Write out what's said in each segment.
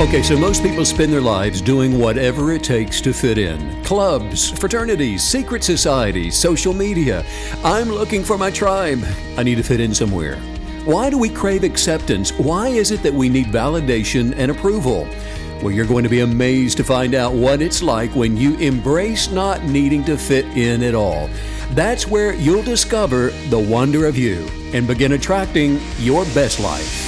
Okay, so most people spend their lives doing whatever it takes to fit in. Clubs, fraternities, secret societies, social media. I'm looking for my tribe. I need to fit in somewhere. Why do we crave acceptance? Why is it that we need validation and approval? Well, you're going to be amazed to find out what it's like when you embrace not needing to fit in at all. That's where you'll discover the wonder of you and begin attracting your best life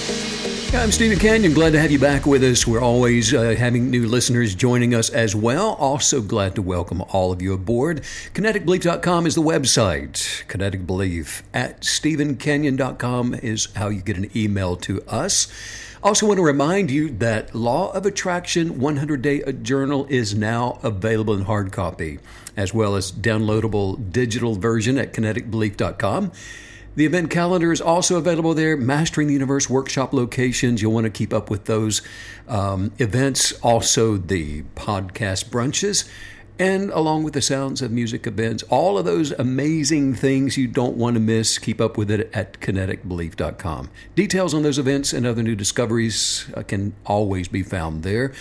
I'm Stephen Canyon. Glad to have you back with us. We're always uh, having new listeners joining us as well. Also, glad to welcome all of you aboard. KineticBelief.com is the website. Kinetic Belief at StephenCanyon.com is how you get an email to us. Also, want to remind you that Law of Attraction 100 Day Journal is now available in hard copy, as well as downloadable digital version at KineticBelief.com. The event calendar is also available there. Mastering the Universe workshop locations. You'll want to keep up with those um, events. Also, the podcast brunches. And along with the sounds of music events, all of those amazing things you don't want to miss, keep up with it at kineticbelief.com. Details on those events and other new discoveries uh, can always be found there.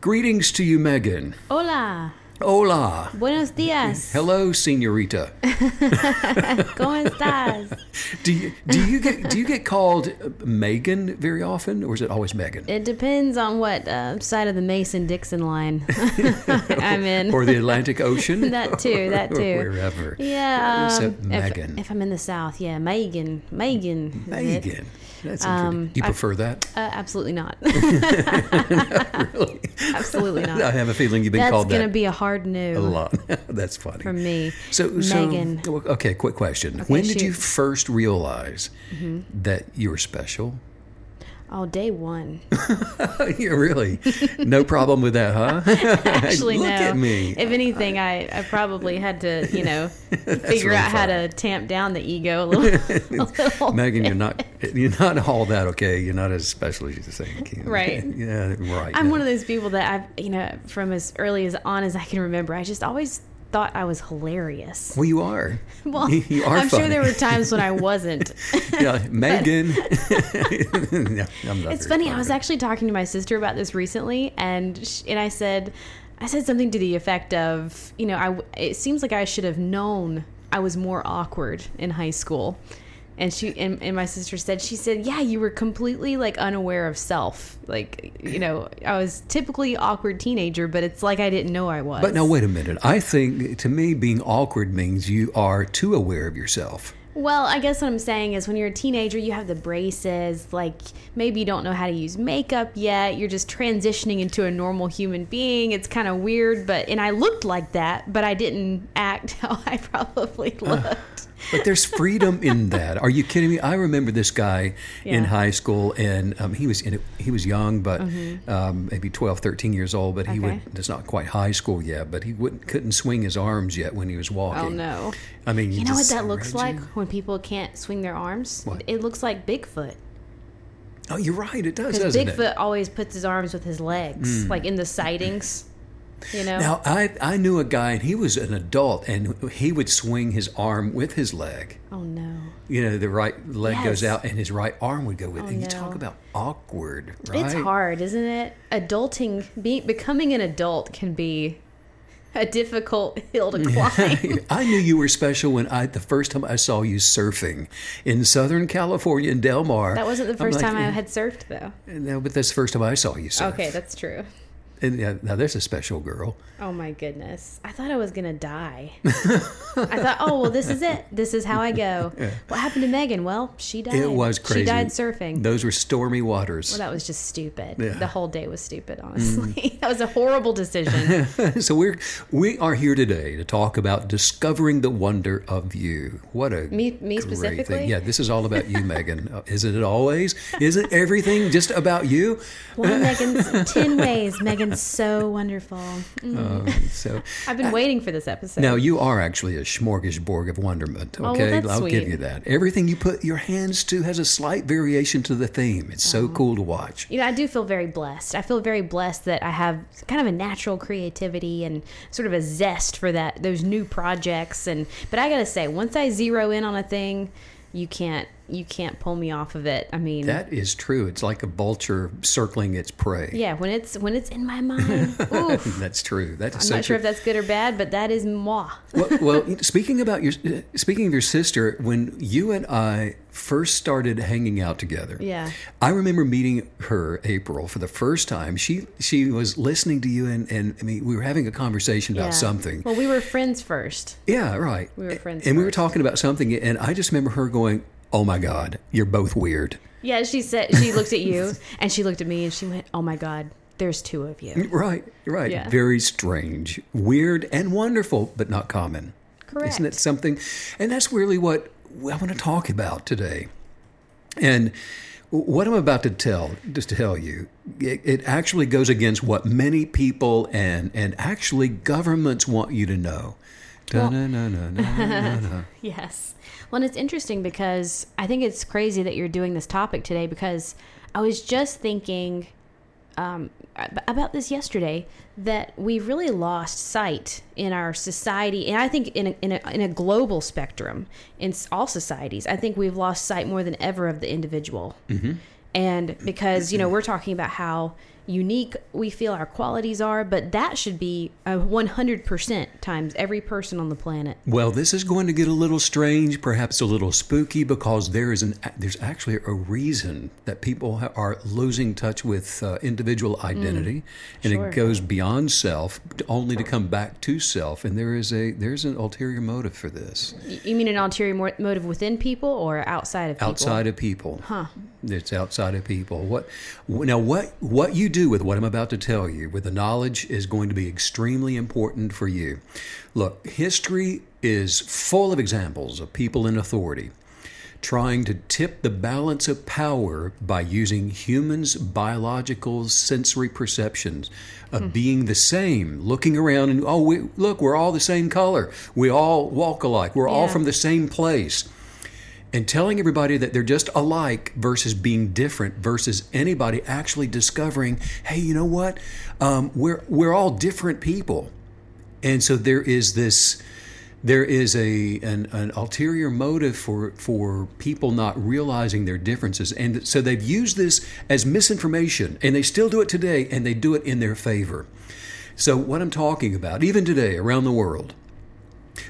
Greetings to you, Megan. Hola. Hola. Buenos días. Hello, señorita. ¿Cómo estás? Do you do you get do you get called Megan very often, or is it always Megan? It depends on what uh, side of the Mason Dixon line I'm in, or the Atlantic Ocean. that too. That too. Wherever. Yeah. Um, Megan. if, if I'm in the South, yeah, Megan. Megan. is it? Megan. That's. Um, Do you I- prefer that? Uh, absolutely not. really? absolutely not. I have a feeling you've been That's called gonna that be a hard no. a lot. That's funny. from me. So, so Megan. okay, quick question. when did you shoot. Mm-hmm. first realize that you were special? Oh, day one. yeah, really? No problem with that, huh? Actually, Look no. at me. If anything, I, I probably had to, you know, figure out how to tamp down the ego a little. a little Megan, bit. you're not you're not all that okay. You're not as special as you think. Right. Yeah, right. I'm yeah. one of those people that I've, you know, from as early as on as I can remember, I just always thought I was hilarious. Well, you are. Well, you are I'm funny. sure there were times when I wasn't. yeah, Megan. Not it's funny. I was actually talking to my sister about this recently, and sh- and I said, I said something to the effect of, you know, I it seems like I should have known I was more awkward in high school. And she and, and my sister said she said yeah you were completely like unaware of self like you know I was typically awkward teenager but it's like I didn't know I was But now wait a minute. I think to me being awkward means you are too aware of yourself. Well, I guess what I'm saying is when you're a teenager, you have the braces, like maybe you don't know how to use makeup yet. You're just transitioning into a normal human being. It's kind of weird, but and I looked like that, but I didn't act how I probably uh, looked. But there's freedom in that. Are you kidding me? I remember this guy in high school, and um, he was in it, he was young, but um, maybe 12, 13 years old. But he Mm-hmm. Okay. would. It's not quite high school yet, but he wouldn't couldn't swing his arms yet when he was walking. Oh no. I mean, You know what that looks like imagine. when people can't swing their arms? What? It looks like Bigfoot. Oh, you're right. It does, Because Bigfoot it? always puts his arms with his legs, like in the sightings. You know? Now, I I knew a guy, and he was an adult, and he would swing his arm with his leg. oh no. You know, the right leg goes out, and his right arm would go with Oh, it. You no. talk about awkward, right? It's hard, isn't it? Adulting, be, becoming an adult can be a difficult hill to climb. I knew you were special when I the first time I saw you surfing in Southern California in Del Mar. that wasn't the first like, time I had surfed, though. No, but that's the first time I saw you surf. Okay, that's true. And, yeah, now there's a special girl. Oh my goodness. I thought I was going to die. I thought, oh, well, this is it. This is how I go. What happened to Megan? Well, she died. It was crazy. She died surfing. Those were stormy waters. well, that was just stupid. Yeah. Mm. The whole day was stupid, honestly. that was a horrible decision. so we're we are here today to talk about discovering the wonder of you. What a Me- me specifically? Thing. Yeah, this is all about you, Megan. Isn't it always? Isn't everything just about you? One Megan's, 10 ways Megan so wonderful. Mm. Um, so I've been waiting for this episode. now you are actually a smorgasbord of wonderment. well, Okay, that's I'll give you that. Everything you put your hands to has a slight variation to the theme. It's so cool to watch. you know, I do feel very blessed. I feel very blessed that I have kind of a natural creativity and sort of a zest for that those new projects. And but I gotta say, once I zero in on a thing, you can't you can't pull me off of it. I mean, That is true. It's like a vulture circling its prey. yeah, when it's when it's in my mind. That's true. That's I'm so not sure if that's good or bad, but that is moi. well, well, speaking about your speaking of your sister, when you and I first started hanging out together, Yeah. I remember meeting her, April, for the first time. She she was listening to you, and, and I mean, we were having a conversation about Yeah. something. Well, we were friends first. Yeah, right. We were friends and we were talking about something, and I just remember her going, "Oh my God, you're both weird." Yeah, she said she looked at you and she looked at me and she went, "Oh my God, there's two of you." Right, right. Yeah. Very strange, weird, and wonderful, but not common. Correct. Isn't it something? And that's really what I want to talk about today. And what I'm about to tell, just to tell you, it, it actually goes against what many people and and actually governments want you to know. Yes. Well, and it's interesting because I think it's crazy that you're doing this topic today because I was just thinking um, about this yesterday that we've really lost sight in our society, and I think in a, in a, in a global spectrum, in all societies, I think we've lost sight more than ever of the individual. Mm-hmm. And because, you know, we're talking about how unique we feel our qualities are, but that should be a 100% times every person on the planet. Well, this is going to get a little strange, perhaps a little spooky, because there is an there's actually a reason that people are losing touch with uh, individual identity, and Mm. sure. it goes beyond self, only to come back to self. And there is a there's an ulterior motive for this, You mean an ulterior mo- motive within people or outside of people? outside of people. Huh? It's outside of people. What now? What what you do with what I'm about to tell you, with the knowledge, is going to be extremely important for you. Look, history is full of examples of people in authority trying to tip the balance of power by using humans' biological sensory perceptions of hmm. being the same, looking around and oh, we, look, we're all the same color, we all walk alike, we're all from the same place and telling everybody that they're just alike versus being different versus anybody actually discovering hey you know what? Um, we're we're all different people. And so there is this there is a an, an ulterior motive for for people not realizing their differences. And so they've used this as misinformation and they still do it today and they do it in their favor. So what i'm talking about even today around the world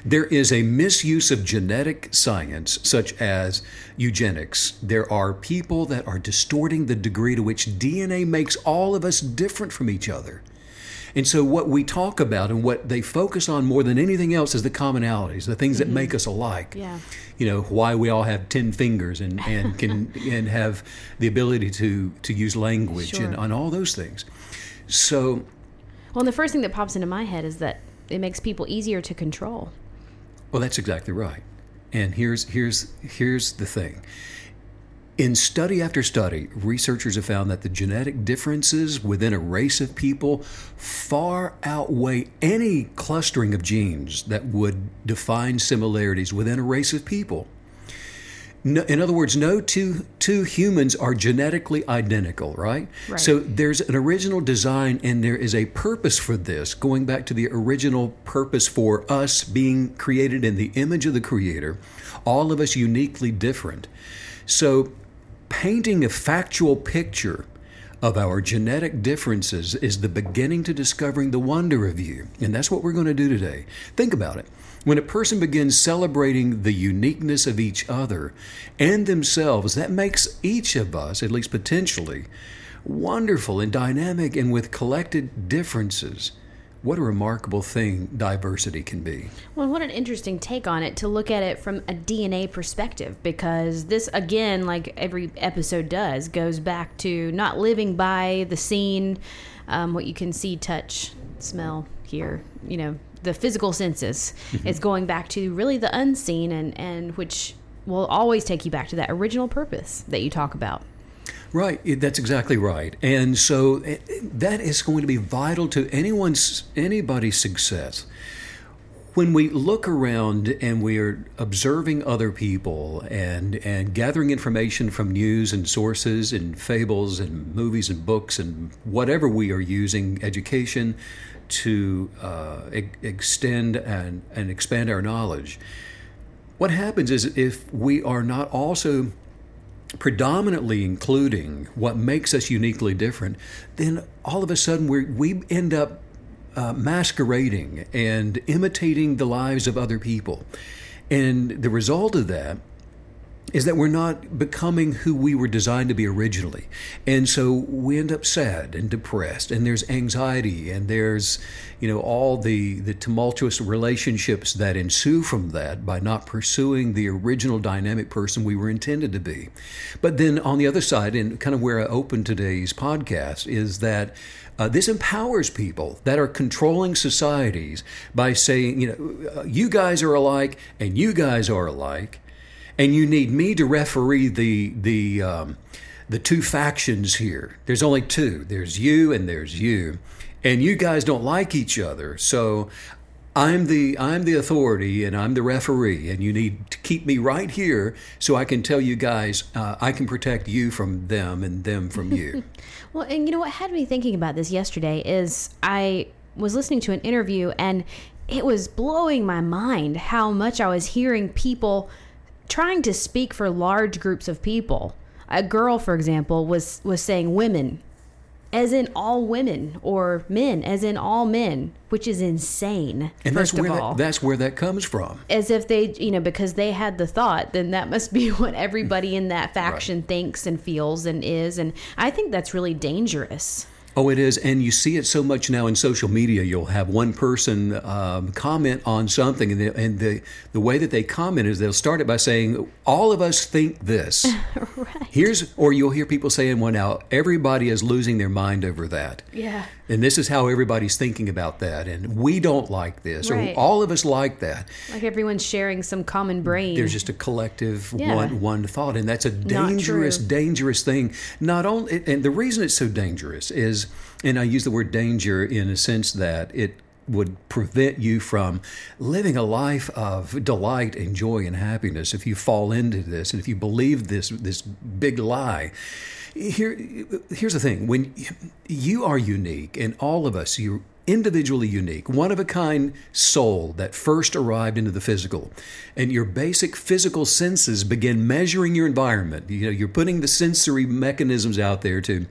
there is a misuse of genetic science, such as eugenics. There are people that are distorting the degree to which DNA makes all of us different from each other. And so, what we talk about and what they focus on more than anything else is the commonalities, the things that mm-hmm. make us alike. Yeah. You know, why we all have 10 fingers and, and can and have the ability to, to use language and Sure. on all those things. So, Well, and the first thing that pops into my head is that it makes people easier to control. Well, that's exactly right. And here's here's here's the thing. In study after study, researchers have found that the genetic differences within a race of people far outweigh any clustering of genes that would define similarities within a race of people. No, in other words, no two two humans are genetically identical, right? Right. So there's an original design and there is a purpose for this, going back to the original purpose for us being created in the image of the Creator, all of us uniquely different. So painting a factual picture of our genetic differences is the beginning to discovering the wonder of you. And that's what we're going to do today. Think about it. When a person begins celebrating the uniqueness of each other and themselves, that makes each of us, at least potentially, wonderful and dynamic and with collected differences. What a remarkable thing diversity can be. Well, what an interesting take on it to look at it from a DNA perspective because this, again, like every episode does, goes back to not living by the seen, um, what you can see, touch, smell, hear, you know, the physical senses. It's going back to really the unseen and, and which will always take you back to that original purpose that you talk about. Right, that's exactly right. And so eh, that is going to be vital to anyone's anybody's success. When we look around and we are observing other people and and gathering information from news and sources and fables and movies and books and whatever we are using education to uh, e- extend and, and expand our knowledge, what happens is if we are not also predominantly including what makes us uniquely different, then all of a sudden we we end up uh, masquerading and imitating the lives of other people. And the result of that is that we're not becoming who we were designed to be originally. And so we end up sad and depressed and there's anxiety and there's you know all the the tumultuous relationships that ensue from that by not pursuing the original dynamic person we were intended to be. But then on the other side and kind of where I open today's podcast is that uh, this empowers people that are controlling societies by saying, you know, uh, you guys are alike and you guys are alike and you need me to referee the the um, the two factions here. There's only two. There's you and there's you, and you guys don't like each other. So I'm the I'm the authority and I'm the referee, and you need to keep me right here so I can tell you guys uh, I can protect you from them and them from you. Well, and you know what had me thinking about this yesterday is I was listening to an interview and it was blowing my mind how much I was hearing people trying to speak for large groups of people. A girl, for example, was was saying women as in all women or men as in all men, which is insane. And first that's where of all. that, that's where that comes from. as if they, you know, because they had the thought, then that must be what everybody in that faction thinks and feels and is. And I think that's really dangerous. Oh, it is, and you see it so much now in social media. You'll have one person um, comment on something, and, the, and the the way that they comment is they'll start it by saying, "All of us think this." right. Here's, or you'll hear people saying, "Well, now everybody is losing their mind over that." Yeah. And this is how everybody's thinking about that, and we don't like this, Right. or all of us like that. Like everyone's sharing some common brain. There's just a collective Yeah. one one thought, and that's a dangerous, dangerous thing. Not only, and the reason it's so dangerous is, and I use the word danger in a sense that it would prevent you from living a life of delight and joy and happiness if you fall into this and if you believe this this big lie. Here, here's the thing: when you are unique, and all of us, you're individually unique, one of a kind soul that first arrived into the physical, and your basic physical senses begin measuring your environment. You know, you're putting the sensory mechanisms out there to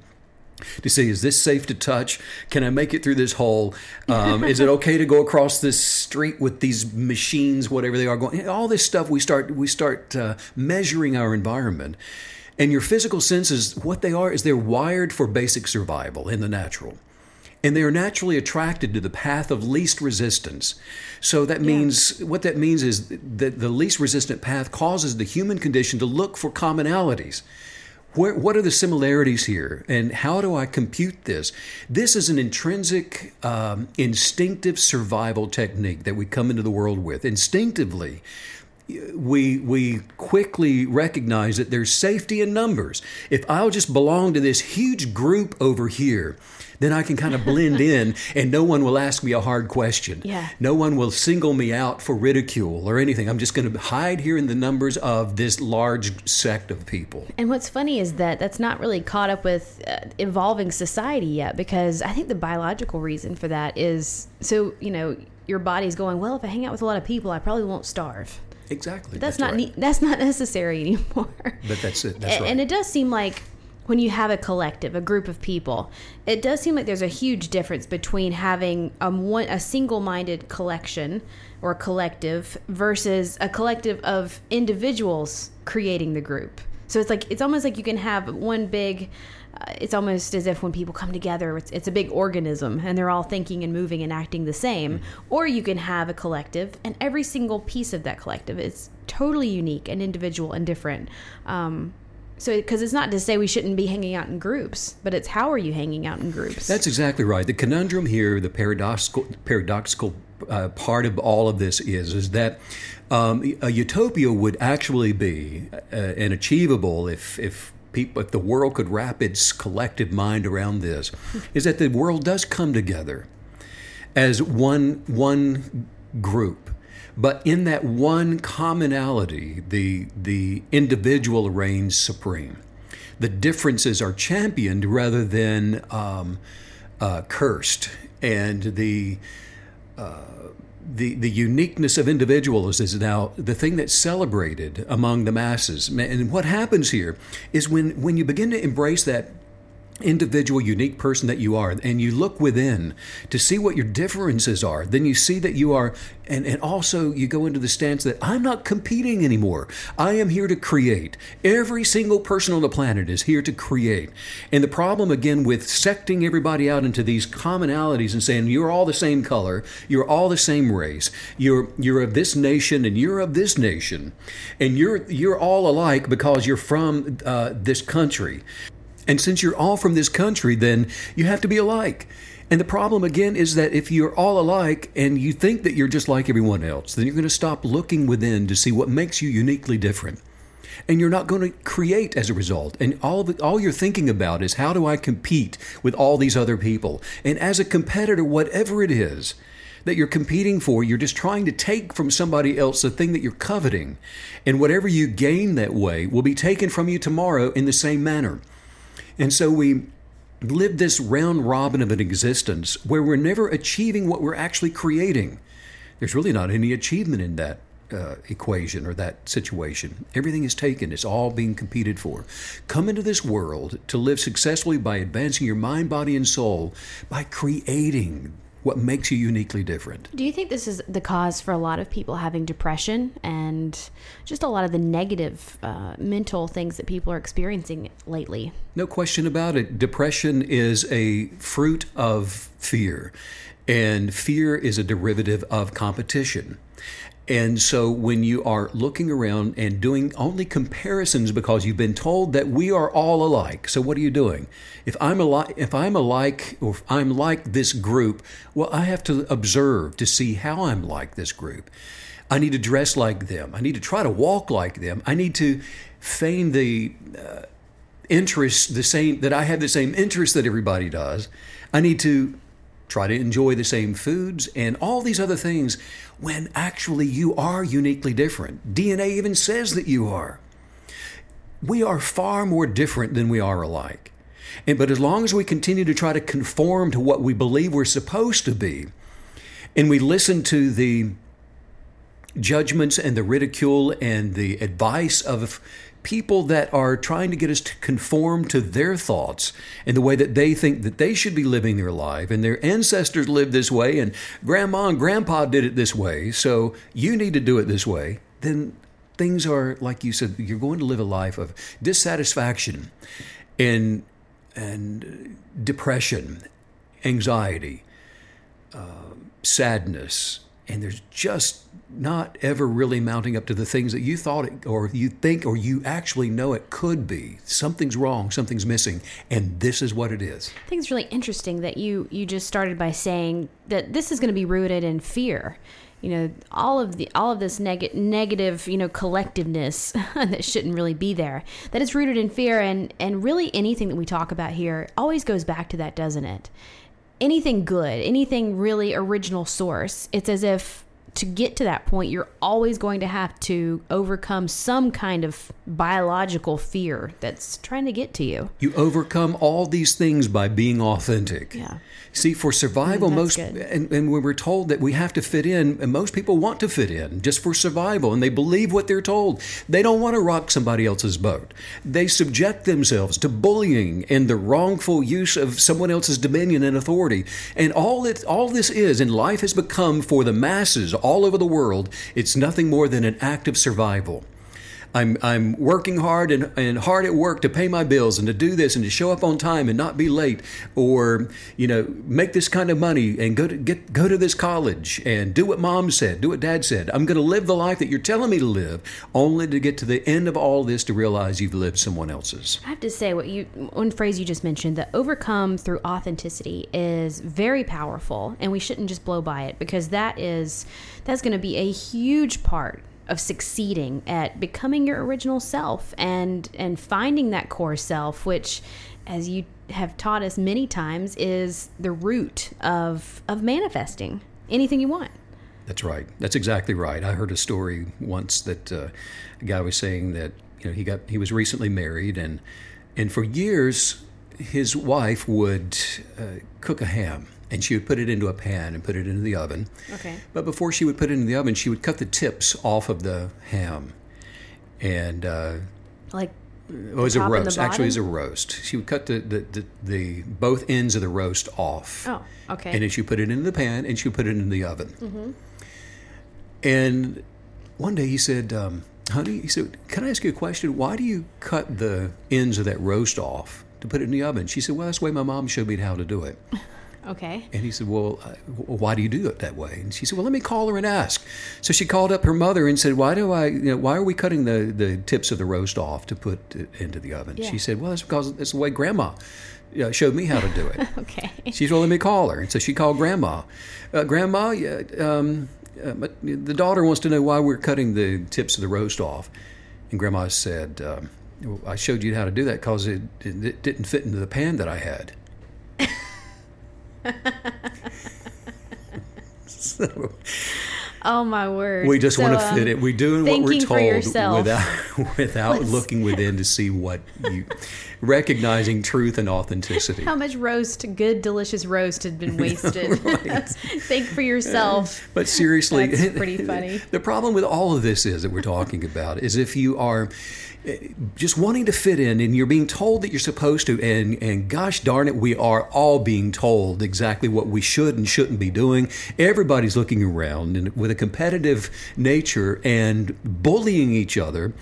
to see is this safe to touch? Can i make it through this hole? Um, is it okay to go across this street with these machines whatever they are going all this stuff we start we start uh, measuring our environment and your physical senses what they are is they're wired for basic survival in the natural and they are naturally attracted to the path of least resistance. So that means what that means is that the least resistant path causes the human condition to look for commonalities. Where, what are the similarities here, and how do I compute this? This is an intrinsic, um, instinctive survival technique that we come into the world with. Instinctively, we we quickly recognize that there's safety in numbers. If I'll just belong to this huge group over here, then I can kind of blend in and no one will ask me a hard question. Yeah. No one will single me out for ridicule or anything. I'm just going to hide here in the numbers of this large sect of people. And what's funny is that that's not really caught up with uh, evolving society yet because I think the biological reason for that is so, you know, your body's going, well, if I hang out with a lot of people, I probably won't starve. Exactly. That's, not right. ne- that's not necessary anymore. But that's it. That's A- right. And it does seem like when you have a collective, a group of people, it does seem like there's a huge difference between having um, one, a single-minded collection or collective versus a collective of individuals creating the group. So it's like it's almost like you can have one big. Uh, it's almost as if when people come together, it's, it's a big organism and they're all thinking and moving and acting the same. Or you can have a collective, and every single piece of that collective is totally unique and individual and different. Um, so, because it's not to say we shouldn't be hanging out in groups, but it's how are you hanging out in groups? That's exactly right. The conundrum here, the paradoxical paradoxical uh, part of all of this is is that um, a utopia would actually be uh, an achievable if if people, if the world could wrap its collective mind around this, is that the world does come together as one one group. But in that one commonality, the the individual reigns supreme. The differences are championed rather than um, uh, cursed, and the uh, the the uniqueness of individuals is now the thing that's celebrated among the masses. And what happens here is when when you begin to embrace that individual, unique person that you are, and you look within to see what your differences are, then you see that you are, and, and also you go into the stance that I'm not competing anymore. I am here to create. Every single person on the planet is here to create. And the problem, again, with secting everybody out into these commonalities and saying you're all the same color, you're all the same race, you're you're of this nation and you're of this nation, and you're you're all alike because you're from uh, this country. And since you're all from this country, then you have to be alike. And the problem again is that if you're all alike and you think that you're just like everyone else, then you're going to stop looking within to see what makes you uniquely different. And you're not going to create as a result. And all all you're thinking about is how do I compete with all these other people? And as a competitor, whatever it is that you're competing for, you're just trying to take from somebody else the thing that you're coveting. And whatever you gain that way will be taken from you tomorrow in the same manner. And so we live this round robin of an existence where we're never achieving what we're actually creating. There's really not any achievement in that uh, equation or that situation. Everything is taken, it's all being competed for. Come into this world to live successfully by advancing your mind, body, and soul by creating what makes you uniquely different. Do you think this is the cause for a lot of people having depression and just a lot of the negative uh, mental things that people are experiencing lately? No question about it. Depression is a fruit of fear, and fear is a derivative of competition. And so when you are looking around and doing only comparisons because you've been told that we are all alike, so what are you doing? If I'm alike, if I'm alike, or if I'm like this group, well, I have to observe to see how I'm like this group. I need to dress like them. I need to try to walk like them. I need to feign the uh, interest the same that I have the same interest that everybody does. I need to try to enjoy the same foods and all these other things when actually you are uniquely different. DNA even says that you are. We are far more different than we are alike. And but as long as we continue to try to conform to what we believe we're supposed to be, and we listen to the judgments and the ridicule and the advice of people that are trying to get us to conform to their thoughts and the way that they think that they should be living their life and their ancestors lived this way and grandma and grandpa did it this way so you need to do it this way then things are like you said you're going to live a life of dissatisfaction and and depression anxiety uh, sadness and there's just not ever really mounting up to the things that you thought it, or you think, or you actually know it could be. Something's wrong, something's missing, and this is what it is. I think it's really interesting that you you just started by saying that this is going to be rooted in fear. You know, all of the all of this neg- negative, you know, collectiveness that shouldn't really be there. That is rooted in fear, and and really anything that we talk about here always goes back to that, doesn't it? Anything good, anything really original source. It's as if to get to that point, you're always going to have to overcome some kind of biological fear that's trying to get to you. You overcome all these things by being authentic. Yeah. See, for survival, Mm, most and, and when we're told that we have to fit in, and most people want to fit in just for survival, and they believe what they're told. They don't want to rock somebody else's boat. They subject themselves to bullying and the wrongful use of someone else's dominion and authority. And all it all this is, and life has become for the masses all over the world, it's nothing more than an act of survival. I'm, I'm working hard and, and hard at work to pay my bills and to do this and to show up on time and not be late or you know make this kind of money and go to get go to this college and do what mom said do what dad said. I'm going to live the life that you're telling me to live only to get to the end of all this to realize you've lived someone else's. I have to say, what you one phrase you just mentioned, that overcome through authenticity, is very powerful, and we shouldn't just blow by it because that is that's going to be a huge part of succeeding at becoming your original self and and finding that core self which as you have taught us many times is the root of of manifesting anything you want That's right. That's exactly right. I heard a story once that uh, a guy was saying that you know he got he was recently married and and for years his wife would uh, cook a ham and she would put it into a pan and put it into the oven. okay But before she would put it in the oven, she would cut the tips off of the ham. And uh, like it was a roast. Actually, it was a roast. She would cut the, the, the, the both ends of the roast off. oh okay And then she would put it into the pan and she would put it in the oven. And one day he said, um, Honey, he said, Can I ask you a question? Why do you cut the ends of that roast off to put it in the oven? She said, Well, that's the way my mom showed me how to do it. Okay And he said, Well, uh, why do you do it that way? And she said, Well, let me call her and ask. So she called up her mother and said, Why do I, you know, why are we cutting the, the tips of the roast off to put it into the oven? Yeah. She said, Well, that's because it's the way grandma uh, showed me how to do it. okay She said, Well, let me call her. And so she called grandma. Uh, grandma, yeah, um, uh, but the daughter wants to know why we're cutting the tips of the roast off. And grandma said, um, I showed you how to do that because it, it, it didn't fit into the pan that I had. So oh my word we just So, want to um, fit it. We're doing what we're told without without Let's- looking within to see what you recognizing truth and authenticity. how much roast good delicious roast had been wasted think for yourself But seriously, That's pretty funny. The problem with all of this is that we're talking about is if you are just wanting to fit in and you're being told that you're supposed to, and, and gosh darn it, we are all being told exactly what we should and shouldn't be doing. Everybody's looking around and with a competitive nature and bullying each other.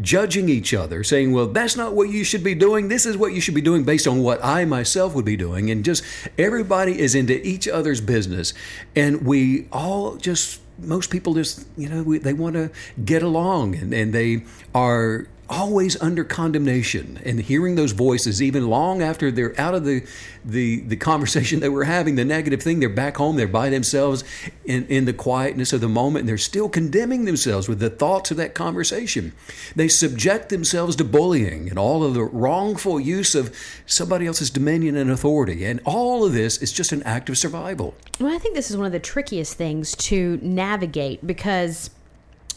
Judging each other, saying, Well, that's not what you should be doing. This is what you should be doing based on what I myself would be doing. And just everybody is into each other's business. And we all just most people just you know we, they want to get along and, and they are always under condemnation and hearing those voices even long after they're out of the the the conversation were having the negative thing they're back home they're by themselves in in the quietness of the moment and they're still condemning themselves with the thoughts of that conversation. They subject themselves to bullying and all of the wrongful use of somebody else's dominion and authority and all of this is just an act of survival. Well, I think this is one of the trickiest things to navigate because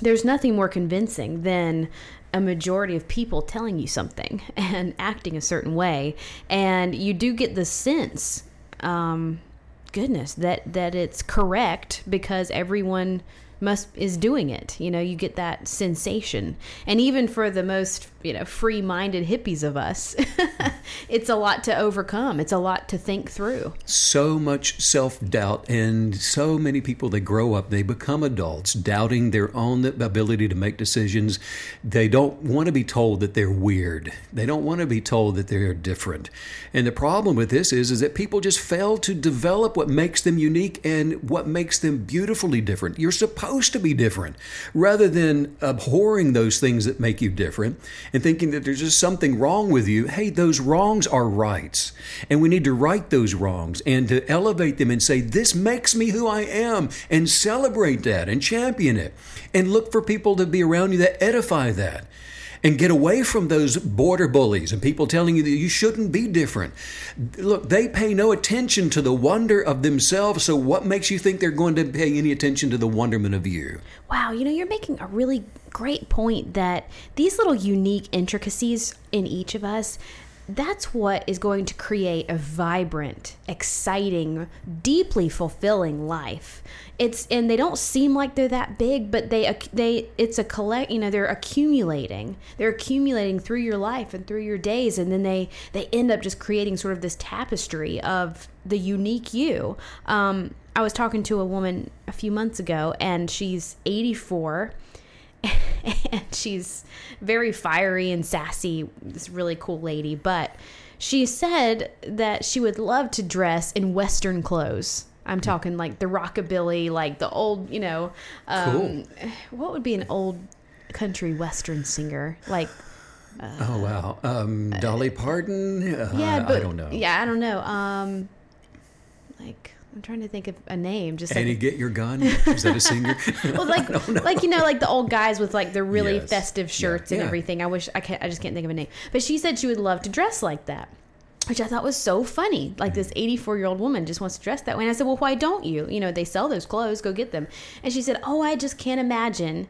there's nothing more convincing than a majority of people telling you something and acting a certain way, and you do get the sense, um, goodness, that that it's correct because everyone must is doing it. You know, you get that sensation, and even for the most you know free-minded hippies of us, it's a lot to overcome. It's a lot to think through. so much self doubt, and so many people they grow up, they become adults, doubting their own ability to make decisions. They don't want to be told that they're weird. They don't want to be told that they're different. And the problem with this is, is that people just fail to develop what makes them unique and what makes them beautifully different. You're supposed to be different, rather than abhorring those things that make you different and thinking that there's just something wrong with you. Hey, those wrongs are rights, and we need to right those wrongs and to elevate them and say, This makes me who I am, and celebrate that and champion it, and look for people to be around you that edify that. And get away from those border bullies and people telling you that you shouldn't be different. Look, they pay no attention to the wonder of themselves, so what makes you think they're going to pay any attention to the wonderment of you? Wow, you know, you're making a really great point that these little unique intricacies in each of us, that's what is going to create a vibrant, exciting, deeply fulfilling life. It's and they don't seem like they're that big, but they they it's a collect, you know, they're accumulating. They're accumulating through your life and through your days and then they they end up just creating sort of this tapestry of the unique you. Um I was talking to a woman a few months ago and she's 84 and she's very fiery and sassy this really cool lady but she said that she would love to dress in western clothes i'm talking like the rockabilly like the old you know um, what would be an old country western singer like oh, wow. Um, Dolly Parton? Uh, yeah but I don't know. yeah i don't know um like I'm trying to think of a name. Just Annie, like get your gun. Is that a singer? well, like like you know, like the old guys with like the really Yes. festive Yeah. shirts and Yeah. everything. I wish I can't. I just can't think of a name. But she said she would love to dress like that. Which I thought was so funny. Like mm. this 84 year old woman just wants to dress that way. And I said, Well, why don't you? You know, they sell those clothes, go get them. And she said, Oh, I just can't imagine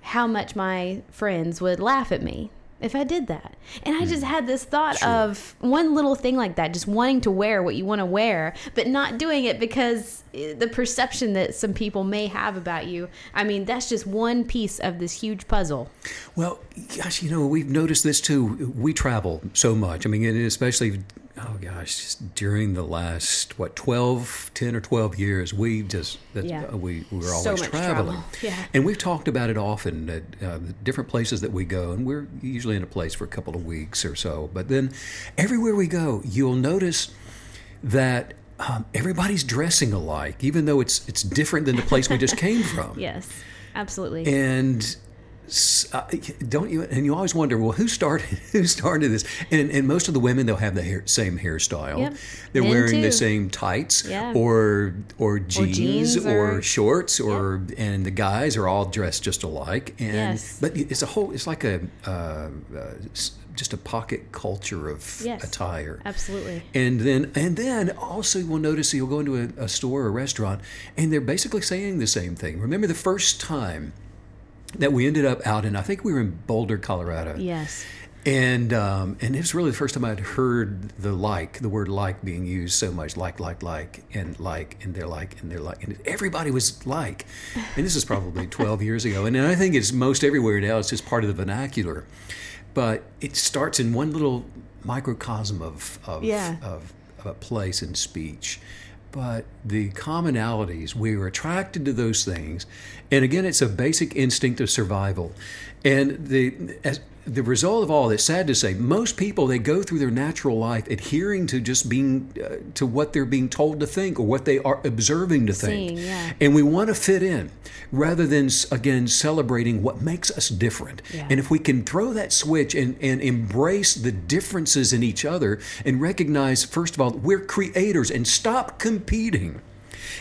how much my friends would laugh at me if I did that. And I just had this thought Sure. of one little thing like that, just wanting to wear what you want to wear, but not doing it because eh, the perception that some people may have about you. I mean, that's just one piece of this huge puzzle. Well, gosh, you know, we've noticed this too. We travel so much. I mean, and especially, oh gosh, just during the last, what, 12, 10 or 12 years, we just, that, Yeah. uh, we, we were So always much traveling. travel. Yeah. And we've talked about it often at uh, the different places that we go, and we're usually in a place for a couple of weeks or so. But then everywhere we go, you'll notice that um, everybody's dressing alike, even though it's it's different than the place we just came from. Yes, absolutely. And uh, don't you? And you always wonder, well, who started? Who started this? And and most of the women they'll have the hair, same hairstyle. Yep. They're Men wearing the same tights, Yeah. or or jeans, jeans or, or- shorts, or and the guys are all dressed just alike. And Yes. but it's a whole. It's like a uh, uh, just a pocket culture of Yes. attire. absolutely. And then, and then also you'll notice you'll go into a, a store or a restaurant, and they're basically saying the same thing. Remember the first time that we ended up out in, I think we were in Boulder, Colorado, Yes. and um, and it was really the first time I'd heard the like, the word like being used so much, like, like, like, and like, and they're like, and they're like, and everybody was like, and this is probably 12 years ago, and I think it's most everywhere now. It's just part of the vernacular, but it starts in one little microcosm of of, Yeah. of, of a place in speech. But the commonalities, we are attracted to those things. And again, it's a basic instinct of survival. And the, as, the result of all this, sad to say, most people, they go through their natural life adhering to just being, uh, to what they're being told to think or what they are observing to think. Seeing, yeah. And we want to fit in rather than, again, celebrating what makes us different. Yeah. And if we can throw that switch and, and embrace the differences in each other and recognize, first of all, we're creators and stop competing.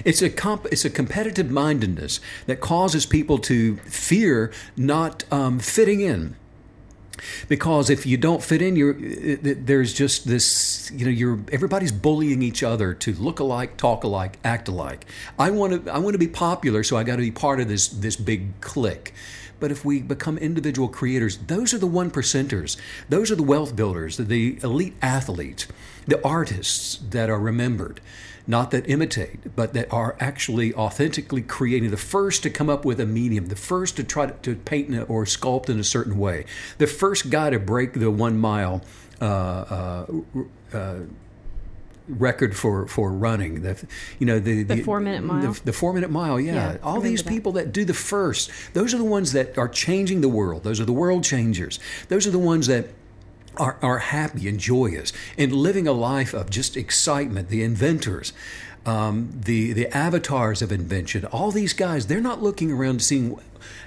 It's a comp, it's a competitive mindedness that causes people to fear not um, fitting in because if you don't fit in you're uh, it- there's just this you know you're everybody's bullying each other to look alike talk alike act alike. I want to i want to be popular so i got to be part of this this big clique. But if we become individual creators those are the one percenters. Those are the wealth builders the elite athletes the artists that are remembered not that imitate, but that are actually authentically creating, the first to come up with a medium, the first to try to, to paint in or sculpt in a certain way, the first guy to break the one mile uh, uh, uh, record for, for running. The, you know, the, The four-minute mile? The, the four minute mile, yeah. Yeah, All these that. people that do the first, those are the ones that are changing the world. Those are the world changers. Those are the ones that are, are happy and joyous and living a life of just excitement. The inventors, um, the the avatars of invention. All these guys, they're not looking around seeing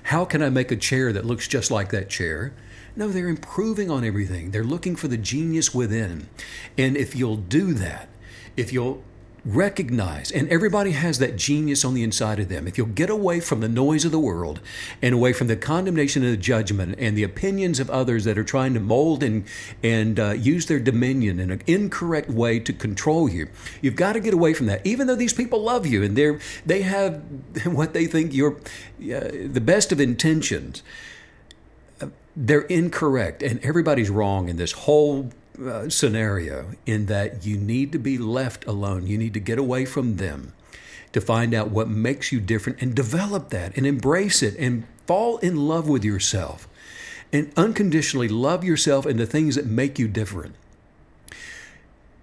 how can I make a chair that looks just like that chair. No, they're improving on everything. They're looking for the genius within. And if you'll do that, if you'll recognize, and everybody has that genius on the inside of them, if you'll get away from the noise of the world and away from the condemnation and the judgment and the opinions of others that are trying to mold and, and uh, use their dominion in an incorrect way to control you, you've got to get away from that. Even though these people love you and they're, they have what they think you're uh, the best of intentions, they're incorrect and everybody's wrong in this whole uh, scenario in that you need to be left alone. You need to get away from them to find out what makes you different and develop that and embrace it and fall in love with yourself. And unconditionally love yourself and the things that make you different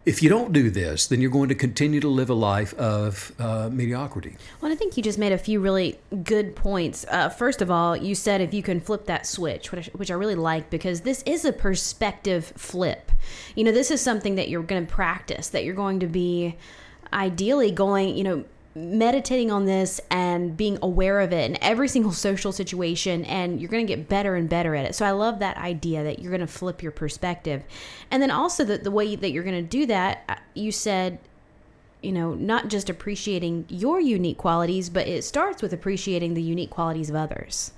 if you don't do this then you're going to continue to live a life of uh, mediocrity Well, I think you just made a few really good points. Uh, first of all, you said if you can flip that switch, which which I really like because this is a perspective flip. You know, this is something that you're going to practice, that you're going to be ideally going, you know, meditating on this and being aware of it in every single social situation and you're going to get better and better at it. So I love that idea that you're going to flip your perspective. And then also the, the way that you're going to do that, uh, you said you know, not just appreciating your unique qualities, but it starts with appreciating the unique qualities of others.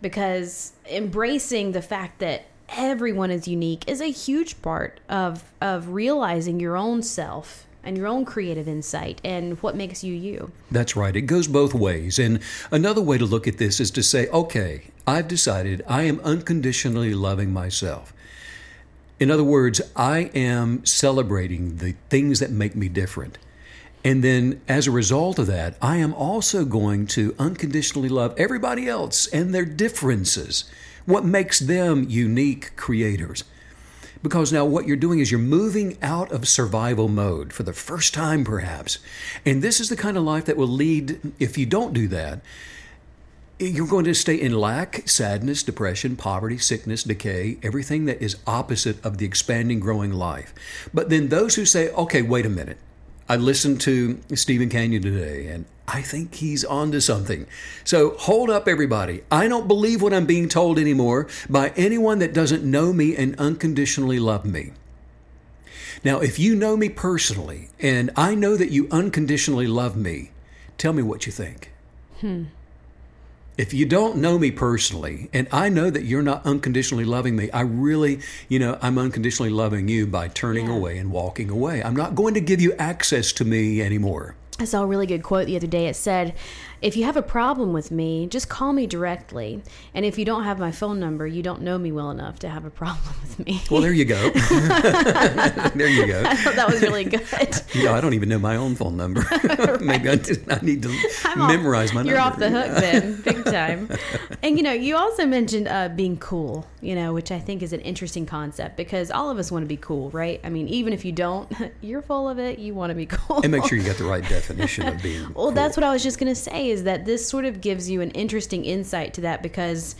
Because embracing the fact that everyone is unique is a huge part of of realizing your own self and your own creative insight and what makes you you. That's right. It goes both ways. And another way to look at this is to say, okay, I've decided I am unconditionally loving myself. In other words, I am celebrating the things that make me different. And then as a result of that, I am also going to unconditionally love everybody else and their differences, what makes them unique creators. Because now what you're doing is you're moving out of survival mode for the first time, perhaps. And this is the kind of life that will lead, if you don't do that, you're going to stay in lack, sadness, depression, poverty, sickness, decay, everything that is opposite of the expanding, growing life. But then those who say, okay, wait a minute, I listened to Stephen Canyon today and I think he's onto something. So hold up, everybody. I don't believe what I'm being told anymore by anyone that doesn't know me and unconditionally love me. Now, if you know me personally and I know that you unconditionally love me, tell me what you think. Hmm if you don't know me personally and I know that you're not unconditionally loving me, I really, you know, I'm unconditionally loving you by turning yeah. away and walking away. I'm not going to give you access to me anymore. I saw a really good quote the other day. It said, if you have a problem with me, just call me directly. And if you don't have my phone number, you don't know me well enough to have a problem with me. Well, there you go. there you go. I thought that was really good. you know, I don't even know my own phone number. right. Maybe I, I, need to I'm memorize my you're number. You're off the hook then, big time. And, you know, you also mentioned uh, being cool, you know, which I think is an interesting concept because all of us want to be cool, right? I mean, even if you don't, you're full of it. You want to be cool. And make sure you get the right definition of being Well, cool. that's what I was just going to is that this sort of gives you an interesting insight to that because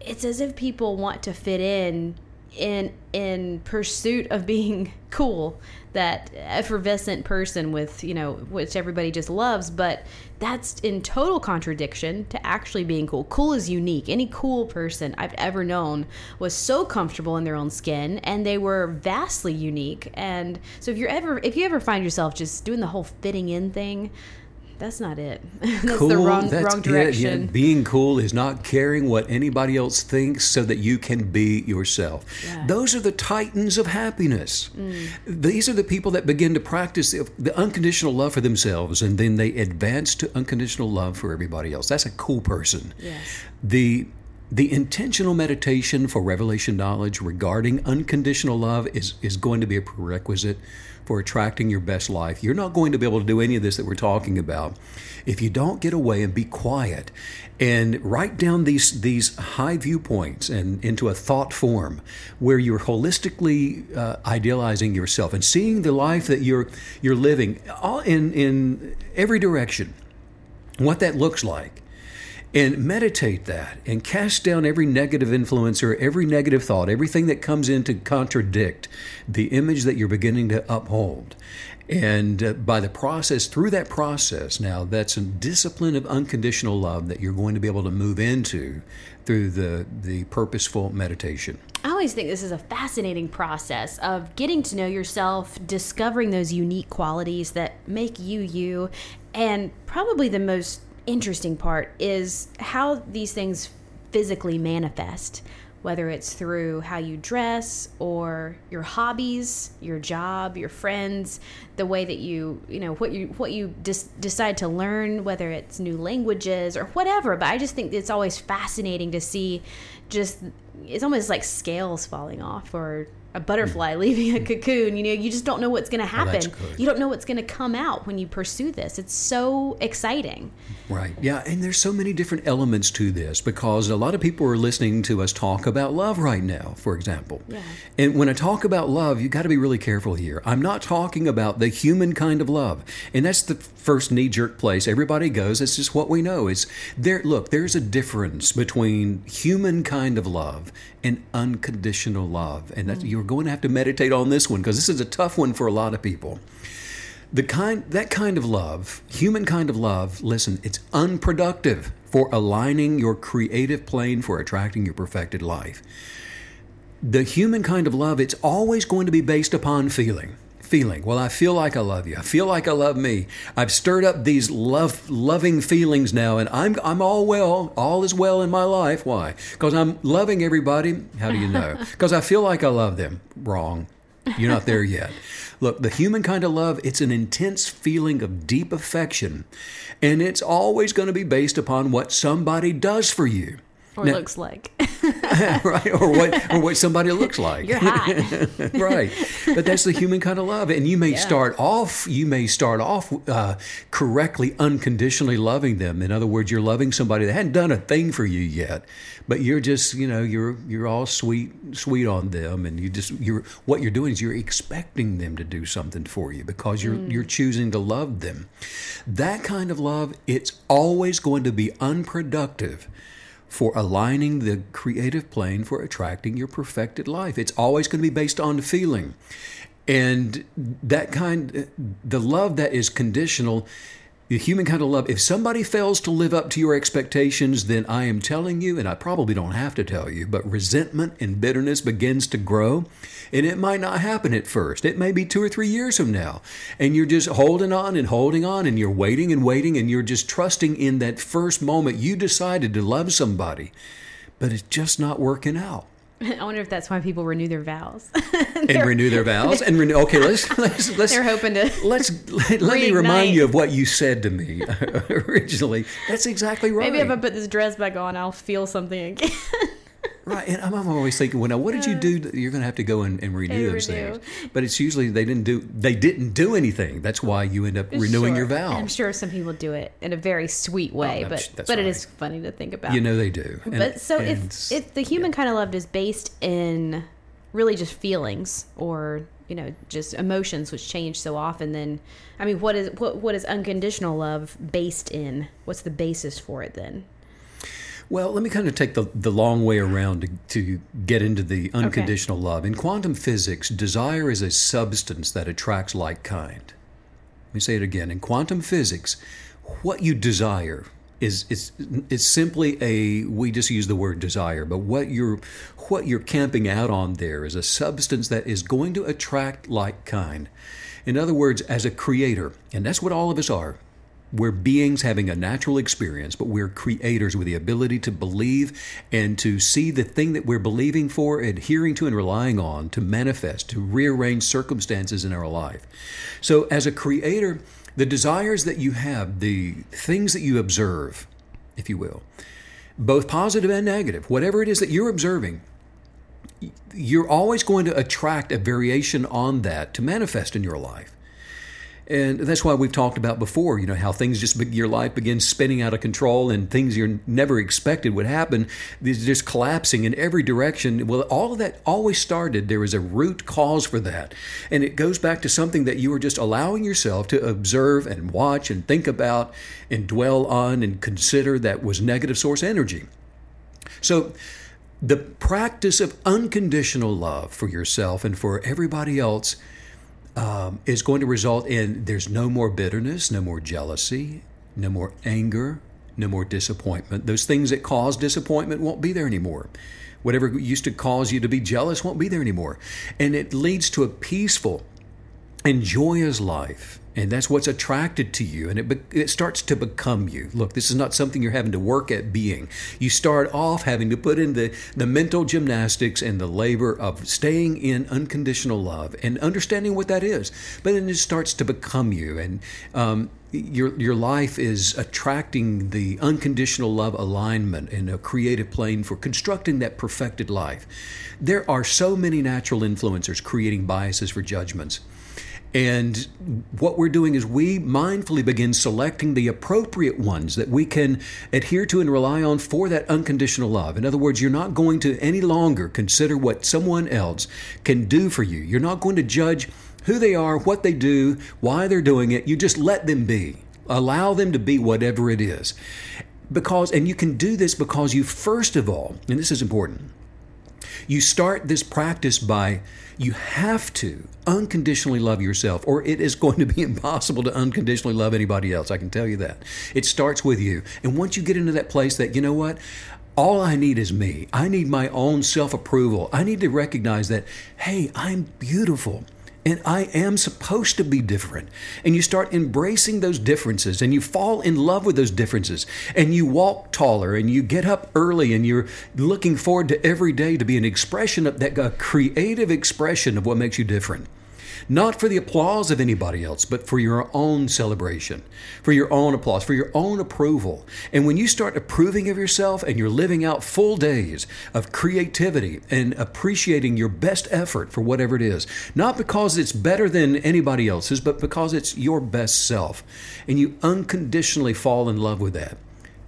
it's as if people want to fit in in in pursuit of being cool that effervescent person with you know which everybody just loves but that's in total contradiction to actually being cool. Cool is unique. Any cool person i've ever known was so comfortable in their own skin and they were vastly unique. And so if you're ever if you ever find yourself just doing the whole fitting in thing that's not it. that's cool, the wrong, that's wrong direction. It, yeah. Being cool is not caring what anybody else thinks so that you can be yourself. Yeah. Those are the titans of happiness. Mm. These are the people that begin to practice the unconditional love for themselves and then they advance to unconditional love for everybody else. That's a cool person. Yes. The the intentional meditation for revelation knowledge regarding unconditional love is, is going to be a prerequisite for attracting your best life. You're not going to be able to do any of this that we're talking about if you don't get away and be quiet and write down these these high viewpoints and into a thought form where you're holistically uh, idealizing yourself and seeing the life that you're you're living all in in every direction. What that looks like and meditate that and cast down every negative influencer, every negative thought, everything that comes in to contradict the image that you're beginning to uphold. And uh, by the process, through that process, now that's a discipline of unconditional love that you're going to be able to move into through the, the purposeful meditation. I always think this is a fascinating process of getting to know yourself, discovering those unique qualities that make you you, and probably the most interesting part is how these things physically manifest whether it's through how you dress or your hobbies, your job, your friends, the way that you, you know, what you what you dis- decide to learn, whether it's new languages or whatever. But I just think it's always fascinating to see just it's almost like scales falling off or a butterfly leaving a cocoon. You know, you just don't know what's going to oh, happen. Oh, you don't know what's going to come out when you pursue this. It's so exciting. Right. Yeah. And there's so many different elements to this because a lot of people are listening to us talk about love right now, for example. Yeah. And when I talk about love, you got to be really careful here. I'm not talking about the human kind of love. And that's the first knee jerk place everybody goes. It's just what we know. It's there. Look, there's a difference between human kind of love and unconditional love. And that mm. you're going to have to meditate on this one because this is a tough one for a lot of people. The kind that kind of love, human kind of love, listen, it's unproductive for aligning your creative plane for attracting your perfected life. The human kind of love, it's always going to be based upon feeling feeling. Well, I feel like I love you. I feel like I love me. I've stirred up these love loving feelings now and I'm I'm all well. All is well in my life. Why? Cuz I'm loving everybody. How do you know? Cuz I feel like I love them. Wrong. You're not there yet. Look, the human kind of love, it's an intense feeling of deep affection, and it's always going to be based upon what somebody does for you or now, looks like. right, or what or what somebody looks like. You're hot. right, but that's the human kind of love, and you may yeah. start off you may start off uh, correctly, unconditionally loving them. In other words, you're loving somebody that hadn't done a thing for you yet, but you're just you know you're you're all sweet sweet on them, and you just you're what you're doing is you're expecting them to do something for you because you're mm. you're choosing to love them. That kind of love, it's always going to be unproductive for aligning the creative plane for attracting your perfected life. It's always going to be based on feeling. And that kind, the love that is conditional the human kind of love. If somebody fails to live up to your expectations, then I am telling you, and I probably don't have to tell you, but resentment and bitterness begins to grow. And it might not happen at first. It may be two or three years from now. And you're just holding on and holding on, and you're waiting and waiting, and you're just trusting in that first moment you decided to love somebody, but it's just not working out. I wonder if that's why people renew their vows. and renew their vows and renew. Okay, let's let's let's. They're hoping to. Let's let, let me remind you of what you said to me uh, originally. That's exactly right. Maybe if I put this dress back on, I'll feel something again. Right, and I'm, I'm, always thinking, well, now what did you do? You're going to have to go and, and renew those renew. things, but it's usually they didn't do they didn't do anything. That's why you end up renewing sure. your vows. I'm sure some people do it in a very sweet way, oh, but but right. it is funny to think about. You know they do. And, but so if if the human yeah. kind of love is based in really just feelings or you know just emotions which change so often then i mean what is what what is unconditional love based in what's the basis for it then well, let me kind of take the, the long way around to, to get into the unconditional okay. love. In quantum physics, desire is a substance that attracts like kind. Let me say it again. In quantum physics, what you desire is is is simply a we just use the word desire, but what you're what you're camping out on there is a substance that is going to attract like kind. In other words, as a creator, and that's what all of us are. We're beings having a natural experience, but we're creators with the ability to believe and to see the thing that we're believing for, adhering to, and relying on to manifest, to rearrange circumstances in our life. So, as a creator, the desires that you have, the things that you observe, if you will, both positive and negative, whatever it is that you're observing, you're always going to attract a variation on that to manifest in your life. And that's why we've talked about before, you know, how things just, your life begins spinning out of control and things you never expected would happen, these just collapsing in every direction. Well, all of that always started, there was a root cause for that. And it goes back to something that you were just allowing yourself to observe and watch and think about and dwell on and consider that was negative source energy. So, the practice of unconditional love for yourself and for everybody else um, is going to result in there's no more bitterness, no more jealousy, no more anger, no more disappointment. Those things that cause disappointment won't be there anymore. Whatever used to cause you to be jealous won't be there anymore. And it leads to a peaceful and joyous life and that's what's attracted to you and it, be, it starts to become you look this is not something you're having to work at being you start off having to put in the, the mental gymnastics and the labor of staying in unconditional love and understanding what that is but then it starts to become you and um, your your life is attracting the unconditional love alignment in a creative plane for constructing that perfected life. There are so many natural influencers creating biases for judgments. And what we're doing is we mindfully begin selecting the appropriate ones that we can adhere to and rely on for that unconditional love. In other words, you're not going to any longer consider what someone else can do for you. You're not going to judge who they are, what they do, why they're doing it. You just let them be. Allow them to be whatever it is. Because, and you can do this because you, first of all, and this is important, you start this practice by you have to unconditionally love yourself, or it is going to be impossible to unconditionally love anybody else. I can tell you that. It starts with you. And once you get into that place that, you know what? All I need is me. I need my own self approval. I need to recognize that, hey, I'm beautiful. And I am supposed to be different. And you start embracing those differences and you fall in love with those differences and you walk taller and you get up early and you're looking forward to every day to be an expression of that, a creative expression of what makes you different not for the applause of anybody else, but for your own celebration, for your own applause, for your own approval. And when you start approving of yourself and you're living out full days of creativity and appreciating your best effort for whatever it is, not because it's better than anybody else's, but because it's your best self, and you unconditionally fall in love with that,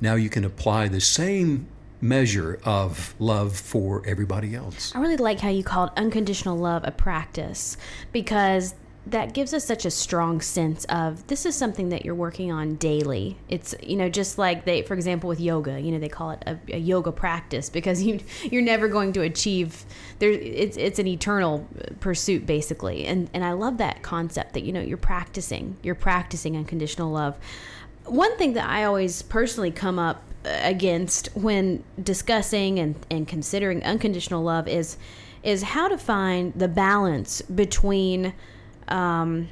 now you can apply the same measure of love for everybody else. I really like how you called unconditional love a practice because that gives us such a strong sense of this is something that you're working on daily. It's you know just like they, for example, with yoga, you know they call it a, a yoga practice because you you're never going to achieve there. It's it's an eternal pursuit basically, and and I love that concept that you know you're practicing, you're practicing unconditional love. One thing that I always personally come up against when discussing and, and considering unconditional love is is how to find the balance between um,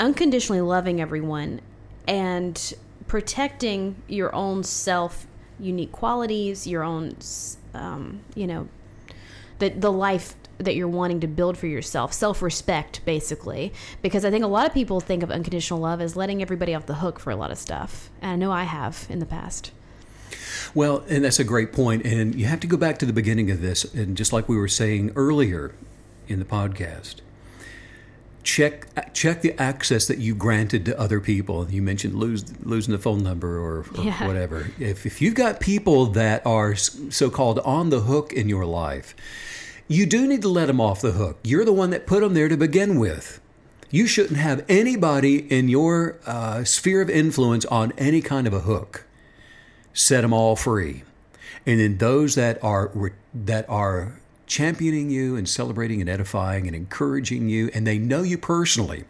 unconditionally loving everyone and protecting your own self unique qualities your own um, you know the the life that you're wanting to build for yourself self-respect basically. Because i think a lot of people think of unconditional love as letting everybody off the hook for a lot of stuff. And i know i have in the past well, and that's a great point. And you have to go back to the beginning of this. And just like we were saying earlier in the podcast, check check the access that you granted to other people. You mentioned lose, losing the phone number or, or yeah. whatever. If, if you've got people that are so called on the hook in your life, you do need to let them off the hook. You're the one that put them there to begin with. You shouldn't have anybody in your uh, sphere of influence on any kind of a hook set them all free. And then those that are that are championing you and celebrating and edifying and encouraging you, and they know you personally,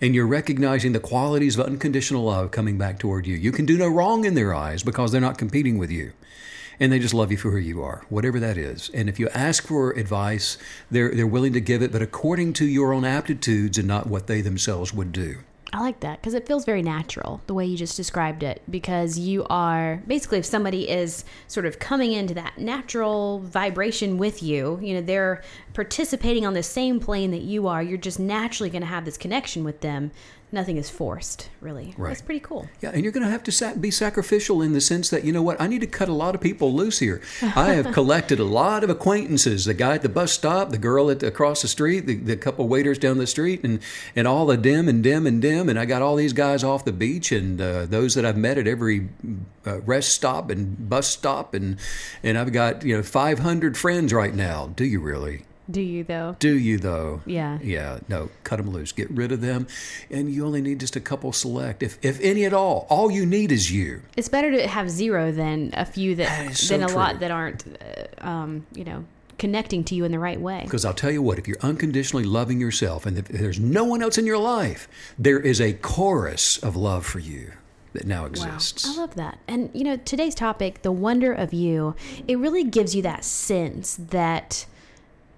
and you're recognizing the qualities of unconditional love coming back toward you. You can do no wrong in their eyes because they're not competing with you. And they just love you for who you are, whatever that is. And if you ask for advice, they're, they're willing to give it, but according to your own aptitudes and not what they themselves would do. I like that because it feels very natural the way you just described it. Because you are basically, if somebody is sort of coming into that natural vibration with you, you know, they're participating on the same plane that you are, you're just naturally going to have this connection with them nothing is forced, really. Right. That's pretty cool. Yeah, and you're going to have to be sacrificial in the sense that, you know what, I need to cut a lot of people loose here. I have collected a lot of acquaintances the guy at the bus stop, the girl at the, across the street, the, the couple waiters down the street, and, and all the dim and dim and dim. And I got all these guys off the beach and uh, those that I've met at every uh, rest stop and bus stop. And, and I've got, you know, 500 friends right now. Do you really? Do you though? Do you though? Yeah. Yeah. No, cut them loose. Get rid of them, and you only need just a couple select, if if any at all. All you need is you. It's better to have zero than a few that, that so than a true. lot that aren't, uh, um, you know, connecting to you in the right way. Because I'll tell you what, if you're unconditionally loving yourself, and if there's no one else in your life, there is a chorus of love for you that now exists. Wow. I love that. And you know, today's topic, the wonder of you, it really gives you that sense that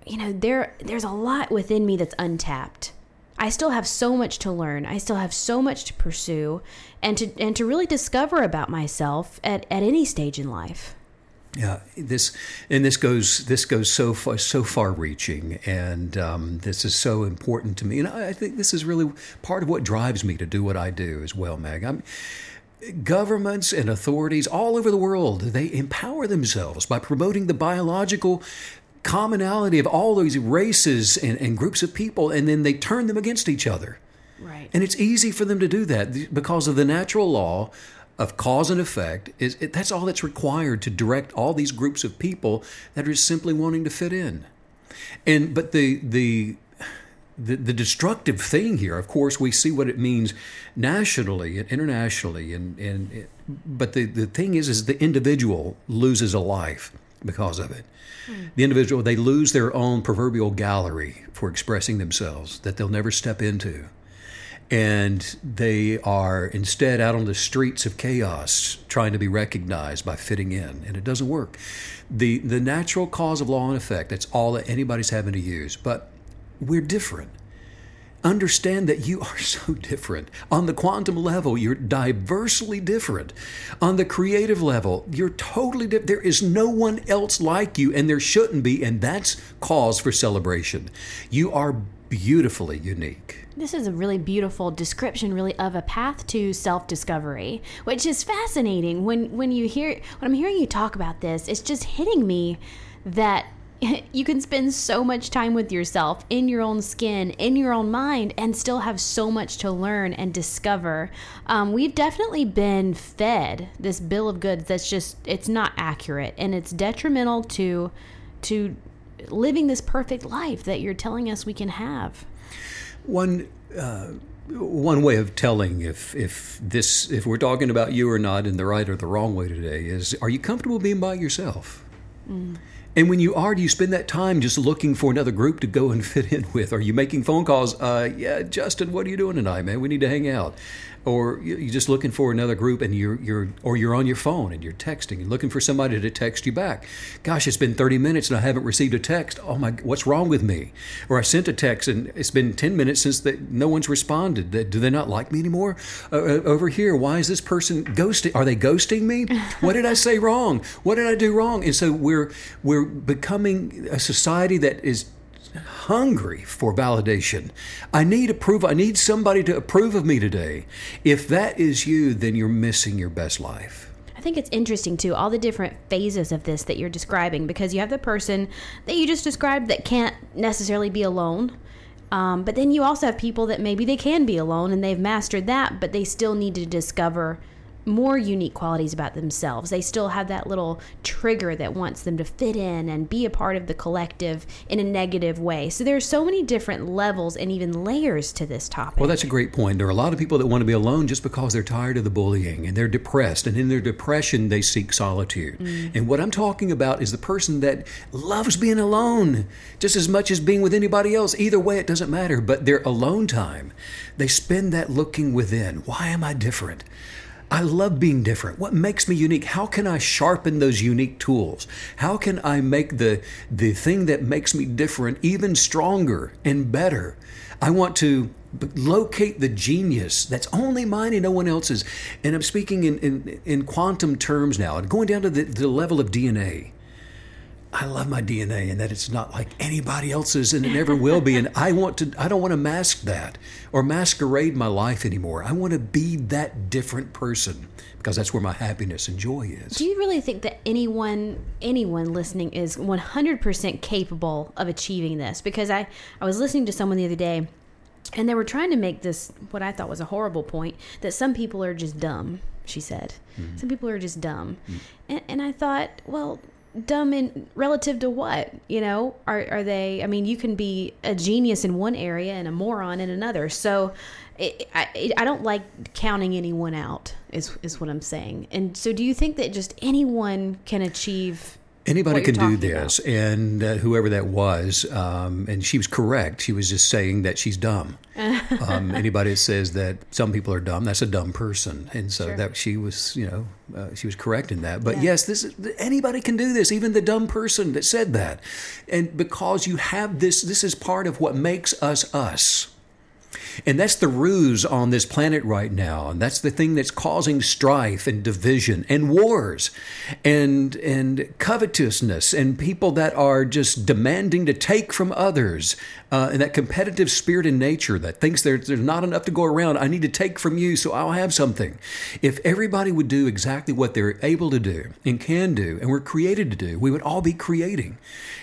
you know, there there's a lot within me that's untapped. I still have so much to learn. I still have so much to pursue and to and to really discover about myself at, at any stage in life. Yeah, this and this goes this goes so far so far reaching, and um, this is so important to me. And I, I, think this is really part of what drives me to do what I do as well, Meg. I'm, governments and authorities all over the world they empower themselves by promoting the biological commonality of all these races and, and groups of people, and then they turn them against each other. Right. And it's easy for them to do that because of the natural law of cause and effect. Is it, that's all that's required to direct all these groups of people that are simply wanting to fit in. And but the the the, the destructive thing here, of course, we see what it means nationally and internationally, and, and but the, the thing is, is the individual loses a life because of it. Hmm. The individual, they lose their own proverbial gallery for expressing themselves that they'll never step into. And they are instead out on the streets of chaos trying to be recognized by fitting in. And it doesn't work. The, the natural cause of law and effect, that's all that anybody's having to use. But we're different. Understand that you are so different. On the quantum level, you're diversely different. On the creative level, you're totally different. There is no one else like you, and there shouldn't be, and that's cause for celebration. You are beautifully unique. This is a really beautiful description, really, of a path to self-discovery, which is fascinating. When when you hear when I'm hearing you talk about this, it's just hitting me that you can spend so much time with yourself in your own skin, in your own mind, and still have so much to learn and discover. Um, we've definitely been fed this bill of goods that's just it's not accurate and it's detrimental to to living this perfect life that you're telling us we can have. One uh, one way of telling if if this if we're talking about you or not in the right or the wrong way today is are you comfortable being by yourself? Mm. And when you are, do you spend that time just looking for another group to go and fit in with? Are you making phone calls? Uh, yeah, Justin, what are you doing tonight, man? We need to hang out or you're just looking for another group and you're you're or you're on your phone and you're texting and looking for somebody to text you back. Gosh it's been 30 minutes and i haven't received a text. Oh my what's wrong with me? Or i sent a text and it's been 10 minutes since that no one's responded. Do they not like me anymore uh, uh, over here? Why is this person ghosting are they ghosting me? What did i say wrong? What did i do wrong? And so we're we're becoming a society that is hungry for validation. I need approval. I need somebody to approve of me today. If that is you, then you're missing your best life. I think it's interesting too, all the different phases of this that you're describing, because you have the person that you just described that can't necessarily be alone. Um, but then you also have people that maybe they can be alone and they've mastered that, but they still need to discover more unique qualities about themselves. They still have that little trigger that wants them to fit in and be a part of the collective in a negative way. So there are so many different levels and even layers to this topic. Well, that's a great point. There are a lot of people that want to be alone just because they're tired of the bullying and they're depressed. And in their depression, they seek solitude. Mm. And what I'm talking about is the person that loves being alone just as much as being with anybody else. Either way, it doesn't matter. But their alone time, they spend that looking within. Why am I different? I love being different. What makes me unique? How can I sharpen those unique tools? How can I make the the thing that makes me different even stronger and better? I want to locate the genius that's only mine and no one else's. And I'm speaking in, in, in quantum terms now, and going down to the, the level of DNA. I love my DNA and that it's not like anybody else's and it never will be. And I want to, I don't want to mask that or masquerade my life anymore. I want to be that different person because that's where my happiness and joy is. Do you really think that anyone, anyone listening is 100% capable of achieving this? Because I, I was listening to someone the other day and they were trying to make this, what I thought was a horrible point, that some people are just dumb she said. Mm-hmm. Some people are just dumb. Mm-hmm. And, and I thought, well, dumb in relative to what you know? Are, are they i mean you can be a genius in one area and a moron in another. So it, I, it, I don't like counting anyone out is is what i'm saying. And so do you think that just anyone can achieve Anybody can do this, about. and uh, whoever that was, um, and she was correct. She was just saying that she's dumb. um, anybody that says that some people are dumb, that's a dumb person, and so sure. that she was, you know, uh, she was correct in that. But yeah. yes, this is, anybody can do this, even the dumb person that said that, and because you have this, this is part of what makes us us. And that's the ruse on this planet right now. And that's the thing that's causing strife and division and wars and, and covetousness and people that are just demanding to take from others uh, and that competitive spirit in nature that thinks there's, there's not enough to go around. I need to take from you so I'll have something. If everybody would do exactly what they're able to do and can do and we're created to do, we would all be creating.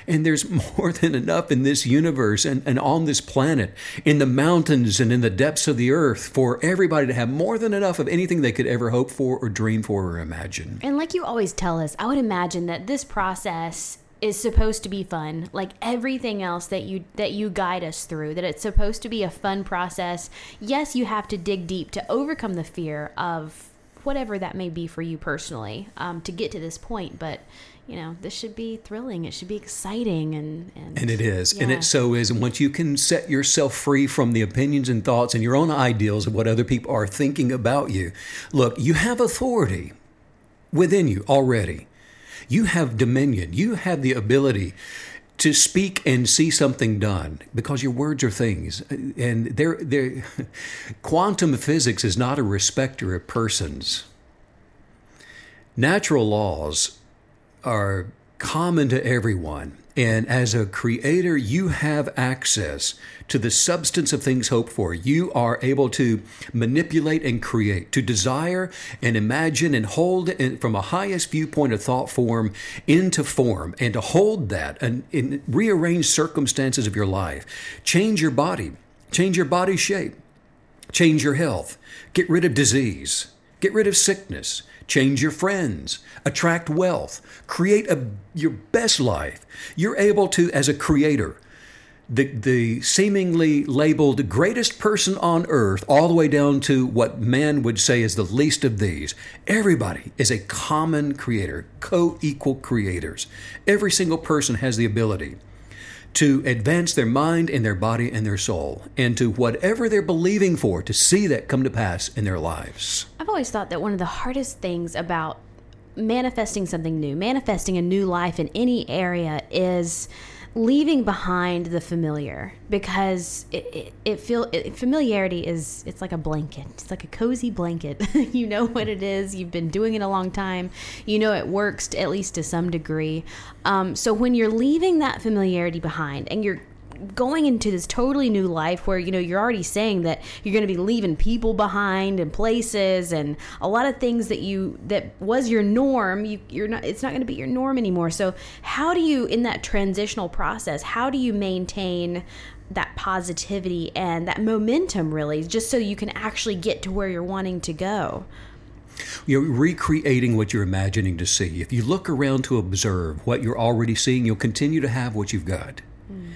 And there's more than enough in this universe and, and on this planet, in the mountains and in the depths of the earth for everybody to have more than enough of anything they could ever hope for or dream for or imagine. And like you always tell us, I would imagine that this process is supposed to be fun. Like everything else that you that you guide us through that it's supposed to be a fun process. Yes you have to dig deep to overcome the fear of whatever that may be for you personally um, to get to this point but you know this should be thrilling it should be exciting and and, and it is yeah. and it so is and once you can set yourself free from the opinions and thoughts and your own ideals of what other people are thinking about you look you have authority within you already you have dominion. You have the ability to speak and see something done because your words are things. And they're, they're quantum physics is not a respecter of persons. Natural laws are common to everyone and as a creator, you have access to the substance of things hoped for. You are able to manipulate and create, to desire and imagine and hold from a highest viewpoint of thought form into form, and to hold that and, and rearrange circumstances of your life. Change your body, change your body shape, change your health, get rid of disease, get rid of sickness change your friends, attract wealth, create a, your best life. You're able to, as a creator, the, the seemingly labeled greatest person on earth, all the way down to what man would say is the least of these. Everybody is a common creator, co equal creators. Every single person has the ability to advance their mind and their body and their soul and to whatever they're believing for to see that come to pass in their lives. I've always thought that one of the hardest things about manifesting something new, manifesting a new life in any area is leaving behind the familiar because it, it, it feel it, familiarity is it's like a blanket. It's like a cozy blanket. You know what it is. You've been doing it a long time. You know it works to, at least to some degree. Um, so when you're leaving that familiarity behind and you're going into this totally new life where you know you're already saying that you're going to be leaving people behind and places and a lot of things that you that was your norm you you're not it's not going to be your norm anymore so how do you in that transitional process how do you maintain that positivity and that momentum really just so you can actually get to where you're wanting to go you're recreating what you're imagining to see. If you look around to observe what you're already seeing, you'll continue to have what you've got. Mm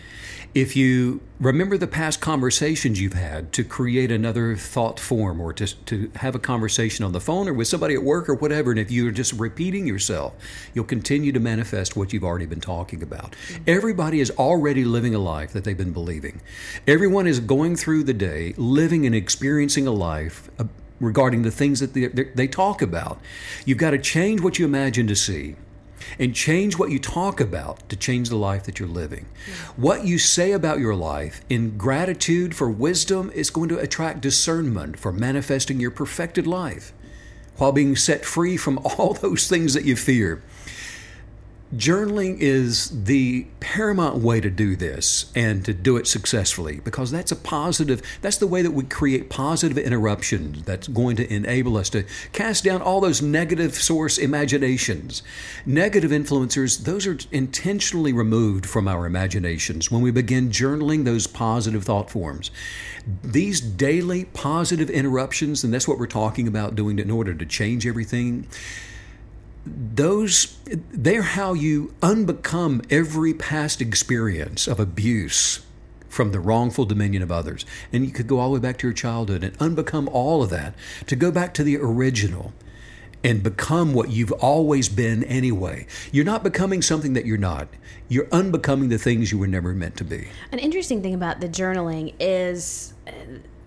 if you remember the past conversations you've had to create another thought form or to, to have a conversation on the phone or with somebody at work or whatever, and if you're just repeating yourself, you'll continue to manifest what you've already been talking about. Mm-hmm. Everybody is already living a life that they've been believing. Everyone is going through the day living and experiencing a life. Uh, regarding the things that they, they talk about. You've got to change what you imagine to see and change what you talk about to change the life that you're living. What you say about your life in gratitude for wisdom is going to attract discernment for manifesting your perfected life while being set free from all those things that you fear. Journaling is the paramount way to do this and to do it successfully because that's a positive, that's the way that we create positive interruptions that's going to enable us to cast down all those negative source imaginations. Negative influencers, those are intentionally removed from our imaginations when we begin journaling those positive thought forms. These daily positive interruptions, and that's what we're talking about doing in order to change everything those they're how you unbecome every past experience of abuse from the wrongful dominion of others. And you could go all the way back to your childhood and unbecome all of that to go back to the original and become what you've always been anyway. You're not becoming something that you're not. You're unbecoming the things you were never meant to be. An interesting thing about the journaling is uh,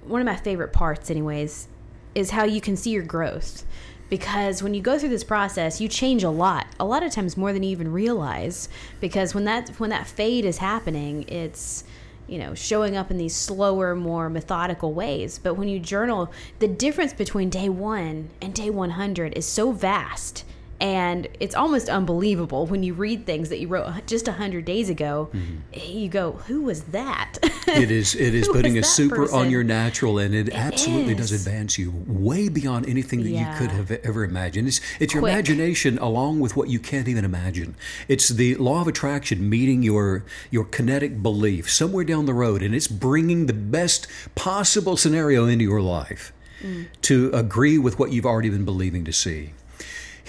one of my favorite parts, anyways, is how you can see your growth because when you go through this process you change a lot a lot of times more than you even realize because when that when that fade is happening it's you know showing up in these slower more methodical ways. But when you journal the difference between day 1 and day 100 is so vast and it's almost unbelievable when you read things that you wrote just 100 days ago mm-hmm. you go who was that it is it is putting a super person? on your natural and it, it absolutely is. does advance you way beyond anything that yeah. you could have ever imagined it's it's your Quick. imagination along with what you can't even imagine it's the law of attraction meeting your your kinetic belief somewhere down the road and it's bringing the best possible scenario into your life mm. to agree with what you've already been believing to see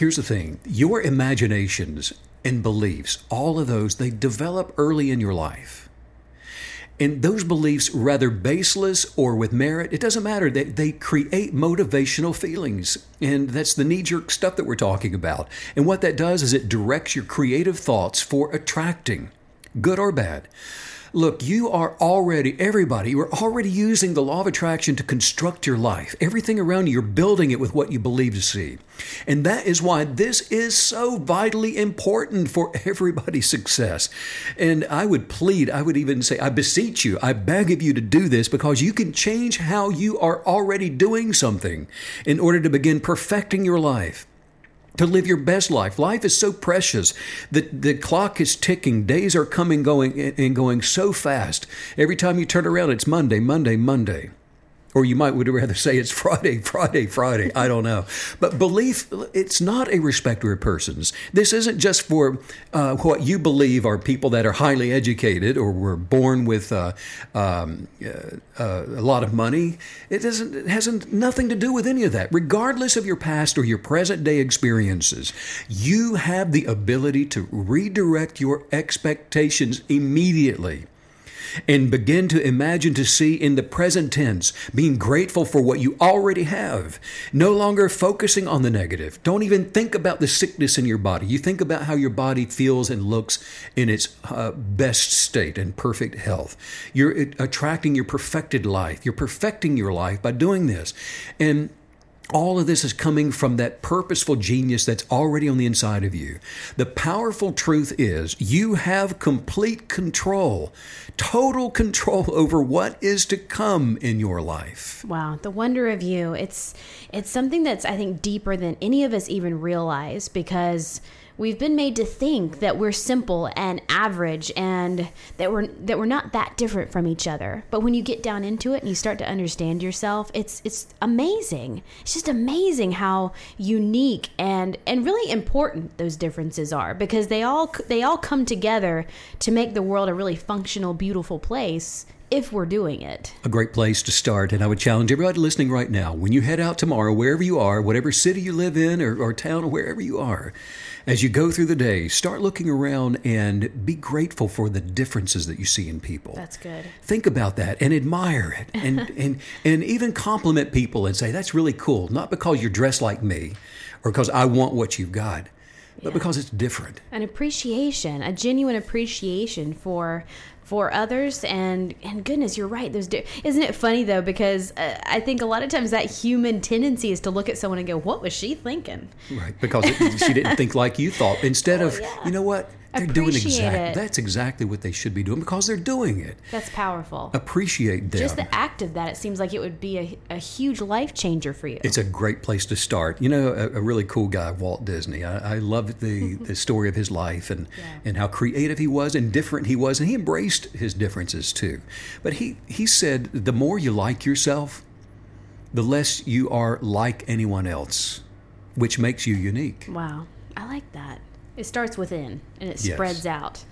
Here's the thing your imaginations and beliefs, all of those, they develop early in your life. And those beliefs, rather baseless or with merit, it doesn't matter. They, they create motivational feelings. And that's the knee jerk stuff that we're talking about. And what that does is it directs your creative thoughts for attracting, good or bad, Look, you are already, everybody, you are already using the law of attraction to construct your life. Everything around you, you're building it with what you believe to see. And that is why this is so vitally important for everybody's success. And I would plead, I would even say, I beseech you, I beg of you to do this because you can change how you are already doing something in order to begin perfecting your life to live your best life. Life is so precious. The, the clock is ticking. Days are coming, going, and going so fast. Every time you turn around, it's Monday, Monday, Monday. Or you might would rather say it's Friday, Friday, Friday. I don't know. But belief, it's not a respecter of persons. This isn't just for uh, what you believe are people that are highly educated or were born with uh, um, uh, uh a lot of money. It doesn't. It hasn't nothing to do with any of that. Regardless of your past or your present day experiences, you have the ability to redirect your expectations immediately and begin to imagine to see in the present tense, being grateful for what you already have, no longer focusing on the negative. Don't even think about the sickness in your body. You think about how your body feels and looks in its uh, best state and perfect health. You're attracting your perfected life. You're perfecting your life by doing this. And all of this is coming from that purposeful genius that's already on the inside of you. The powerful truth is you have complete control, total control over what is to come in your life. Wow, the wonder of you. It's it's something that's I think deeper than any of us even realize because we've been made to think that we're simple and average and that we're that we're not that different from each other. But when you get down into it and you start to understand yourself, it's it's amazing. It's just amazing how unique and and really important those differences are because they all they all come together to make the world a really functional, beautiful place if we're doing it. A great place to start. And I would challenge everybody listening right now when you head out tomorrow, wherever you are, whatever city you live in or, or town or wherever you are, as you go through the day, start looking around and be grateful for the differences that you see in people. That's good. Think about that and admire it and, and, and even compliment people and say, that's really cool. Not because you're dressed like me or because I want what you've got but yeah. because it's different. An appreciation, a genuine appreciation for for others and and goodness you're right there's isn't it funny though because uh, i think a lot of times that human tendency is to look at someone and go what was she thinking? Right because it, she didn't think like you thought. Instead oh, of yeah. you know what they're doing exactly that's exactly what they should be doing because they're doing it. That's powerful. Appreciate them. Just the act of that, it seems like it would be a, a huge life changer for you. It's a great place to start. You know, a, a really cool guy, Walt Disney. I, I love the, the story of his life and, yeah. and how creative he was and different he was, and he embraced his differences too. But he, he said, the more you like yourself, the less you are like anyone else, which makes you unique. Wow. I like that. It starts within and it spreads yes. out.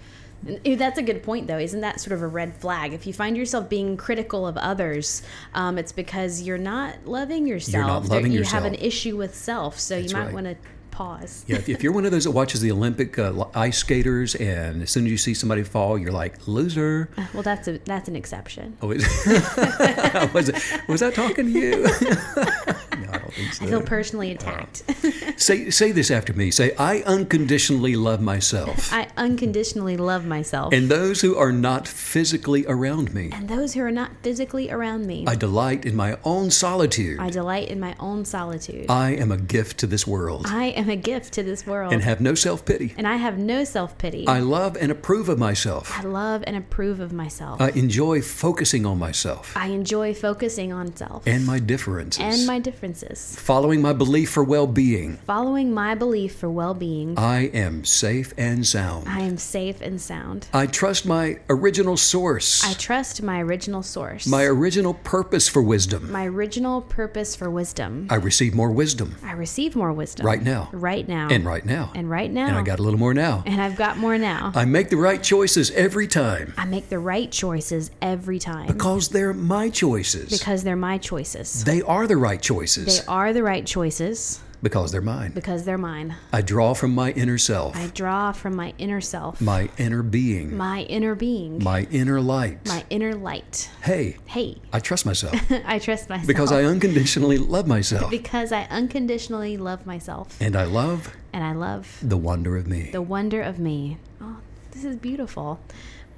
And that's a good point, though. Isn't that sort of a red flag? If you find yourself being critical of others, um, it's because you're not loving yourself. You're not loving you yourself. have an issue with self, so that's you might right. want to pause. yeah, if, you're one of those that watches the Olympic uh, ice skaters, and as soon as you see somebody fall, you're like loser. Uh, well, that's a that's an exception. Oh, is, was, was I talking to you? I don't think so. I feel personally attacked. Uh, say say this after me. Say, I unconditionally love myself. I unconditionally love myself. And those who are not physically around me. And those who are not physically around me. I delight in my own solitude. I delight in my own solitude. I am a gift to this world. I am a gift to this world. And have no self pity. And I have no self pity. I love and approve of myself. I love and approve of myself. I enjoy focusing on myself. I enjoy focusing on self. And my differences. And my differences. Following my belief for well being. Following my belief for well being. I am safe and sound. I am safe and sound. I trust my original source. I trust my original source. My original purpose for wisdom. My original purpose for wisdom. I receive more wisdom. I receive more wisdom. Right now right now. And right now. And right now. And I got a little more now. And I've got more now. I make the right choices every time. I make the right choices every time. Because they're my choices. Because they're my choices. They are the right choices. They are the right choices. Because they're mine. Because they're mine. I draw from my inner self. I draw from my inner self. My inner being. My inner being. My inner light. My inner light. Hey. Hey. I trust myself. I trust myself. Because I unconditionally love myself. Because I unconditionally love myself. And I love. And I love. The wonder of me. The wonder of me. Oh, this is beautiful.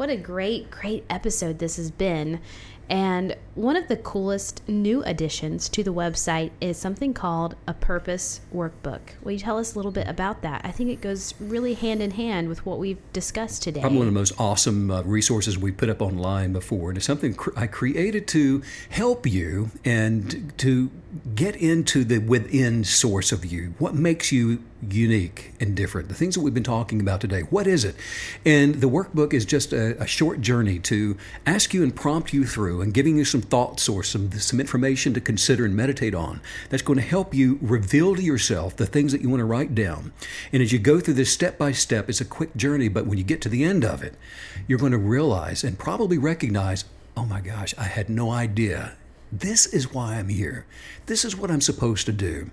What a great, great episode this has been. And one of the coolest new additions to the website is something called a purpose workbook. Will you tell us a little bit about that? I think it goes really hand in hand with what we've discussed today. Probably one of the most awesome uh, resources we put up online before. And it's something cr- I created to help you and to get into the within source of you. What makes you unique and different? The things that we've been talking about today. What is it? And the workbook is just a, a short journey to ask you and prompt you through and giving you some thoughts or some, some information to consider and meditate on that's going to help you reveal to yourself the things that you want to write down. And as you go through this step by step, it's a quick journey, but when you get to the end of it, you're going to realize and probably recognize, oh my gosh, I had no idea this is why I'm here. This is what I'm supposed to do.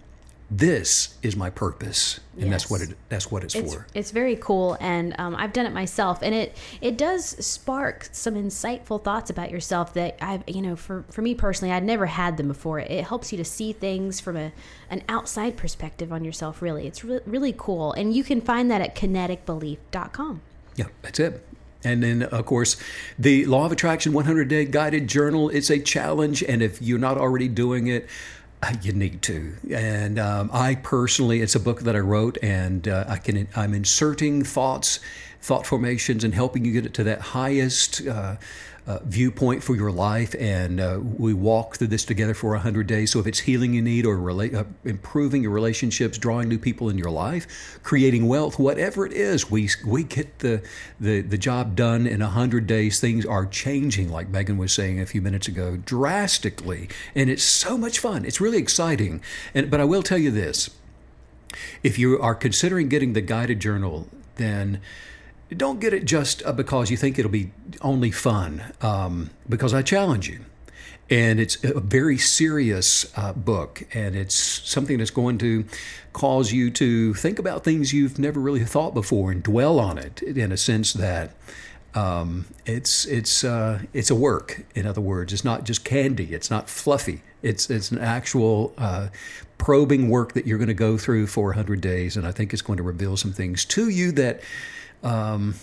This is my purpose, and yes. that's what it. That's what it's, it's for. It's very cool, and um, I've done it myself, and it it does spark some insightful thoughts about yourself that I've you know for for me personally I'd never had them before. It helps you to see things from a an outside perspective on yourself. Really, it's re- really cool, and you can find that at kineticbelief.com. Yeah, that's it. And then, of course, the Law of Attraction 100 Day Guided Journal. It's a challenge, and if you're not already doing it, you need to. And um, I personally, it's a book that I wrote, and uh, I can I'm inserting thoughts, thought formations, and helping you get it to that highest. Uh, uh, viewpoint for your life, and uh, we walk through this together for 100 days. So, if it's healing you need or rela- uh, improving your relationships, drawing new people in your life, creating wealth, whatever it is, we we get the the, the job done in 100 days. Things are changing, like Megan was saying a few minutes ago, drastically, and it's so much fun. It's really exciting. And but I will tell you this: if you are considering getting the guided journal, then don't get it just uh, because you think it'll be only fun, um, because I challenge you. And it's a very serious uh, book, and it's something that's going to cause you to think about things you've never really thought before and dwell on it in a sense that um, it's it's uh, it's a work. In other words, it's not just candy. It's not fluffy. It's it's an actual uh, probing work that you're going to go through for 100 days, and I think it's going to reveal some things to you that um,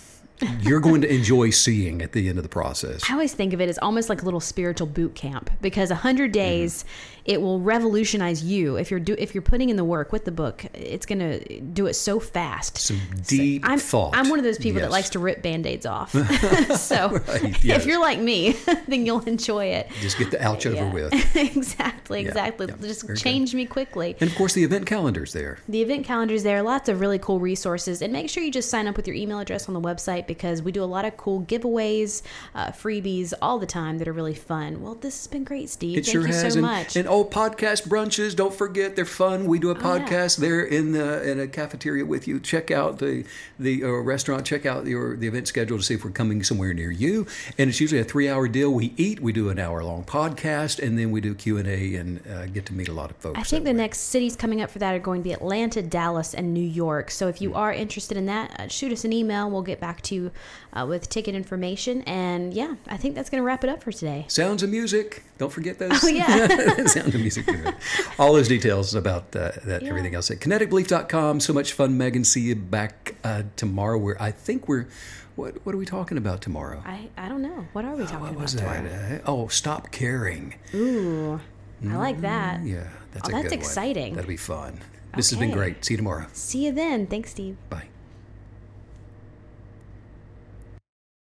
you're going to enjoy seeing at the end of the process. I always think of it as almost like a little spiritual boot camp because 100 days mm-hmm it will revolutionize you if you're do if you're putting in the work with the book. It's going to do it so fast. Some deep so I'm, thought. I'm one of those people yes. that likes to rip band-aids off. so right, yes. if you're like me, then you'll enjoy it. Just get the ouch yeah. over with. exactly, yeah, exactly. Yeah, Just change good. me quickly. And of course, the event calendar's there. The event calendar's there. Lots of really cool resources, and make sure you just sign up with your email address on the website because we do a lot of cool giveaways, uh, freebies all the time that are really fun. Well, this has been great, Steve. It Thank sure you has. so and, much. And old podcast brunches. Don't forget, they're fun. We do a podcast oh, yeah. there in the in a cafeteria with you. Check out the the uh, restaurant. Check out your the event schedule to see if we're coming somewhere near you. And it's usually a three hour deal. We eat. We do an hour long podcast, and then we do Q and A and uh, get to meet a lot of folks. I think the way. next cities coming up for that are going to be Atlanta, Dallas, and New York. So if you mm. are interested in that, uh, shoot us an email. We'll get back to you uh, with ticket information. And yeah, I think that's going to wrap it up for today. Sounds of music. Don't forget those. Oh, yeah. Sound of music. All those details about uh, that, yeah. everything else at kineticbelief.com. So much fun, Megan. See you back uh, tomorrow. Where I think we're. What, what are we talking about tomorrow? I, I don't know. What are we talking oh, what was about that? Uh, oh, stop caring. Ooh, I like that. Mm, yeah, that's oh, that's exciting. One. That'll be fun. This okay. has been great. See you tomorrow. See you then. Thanks, Steve. Bye.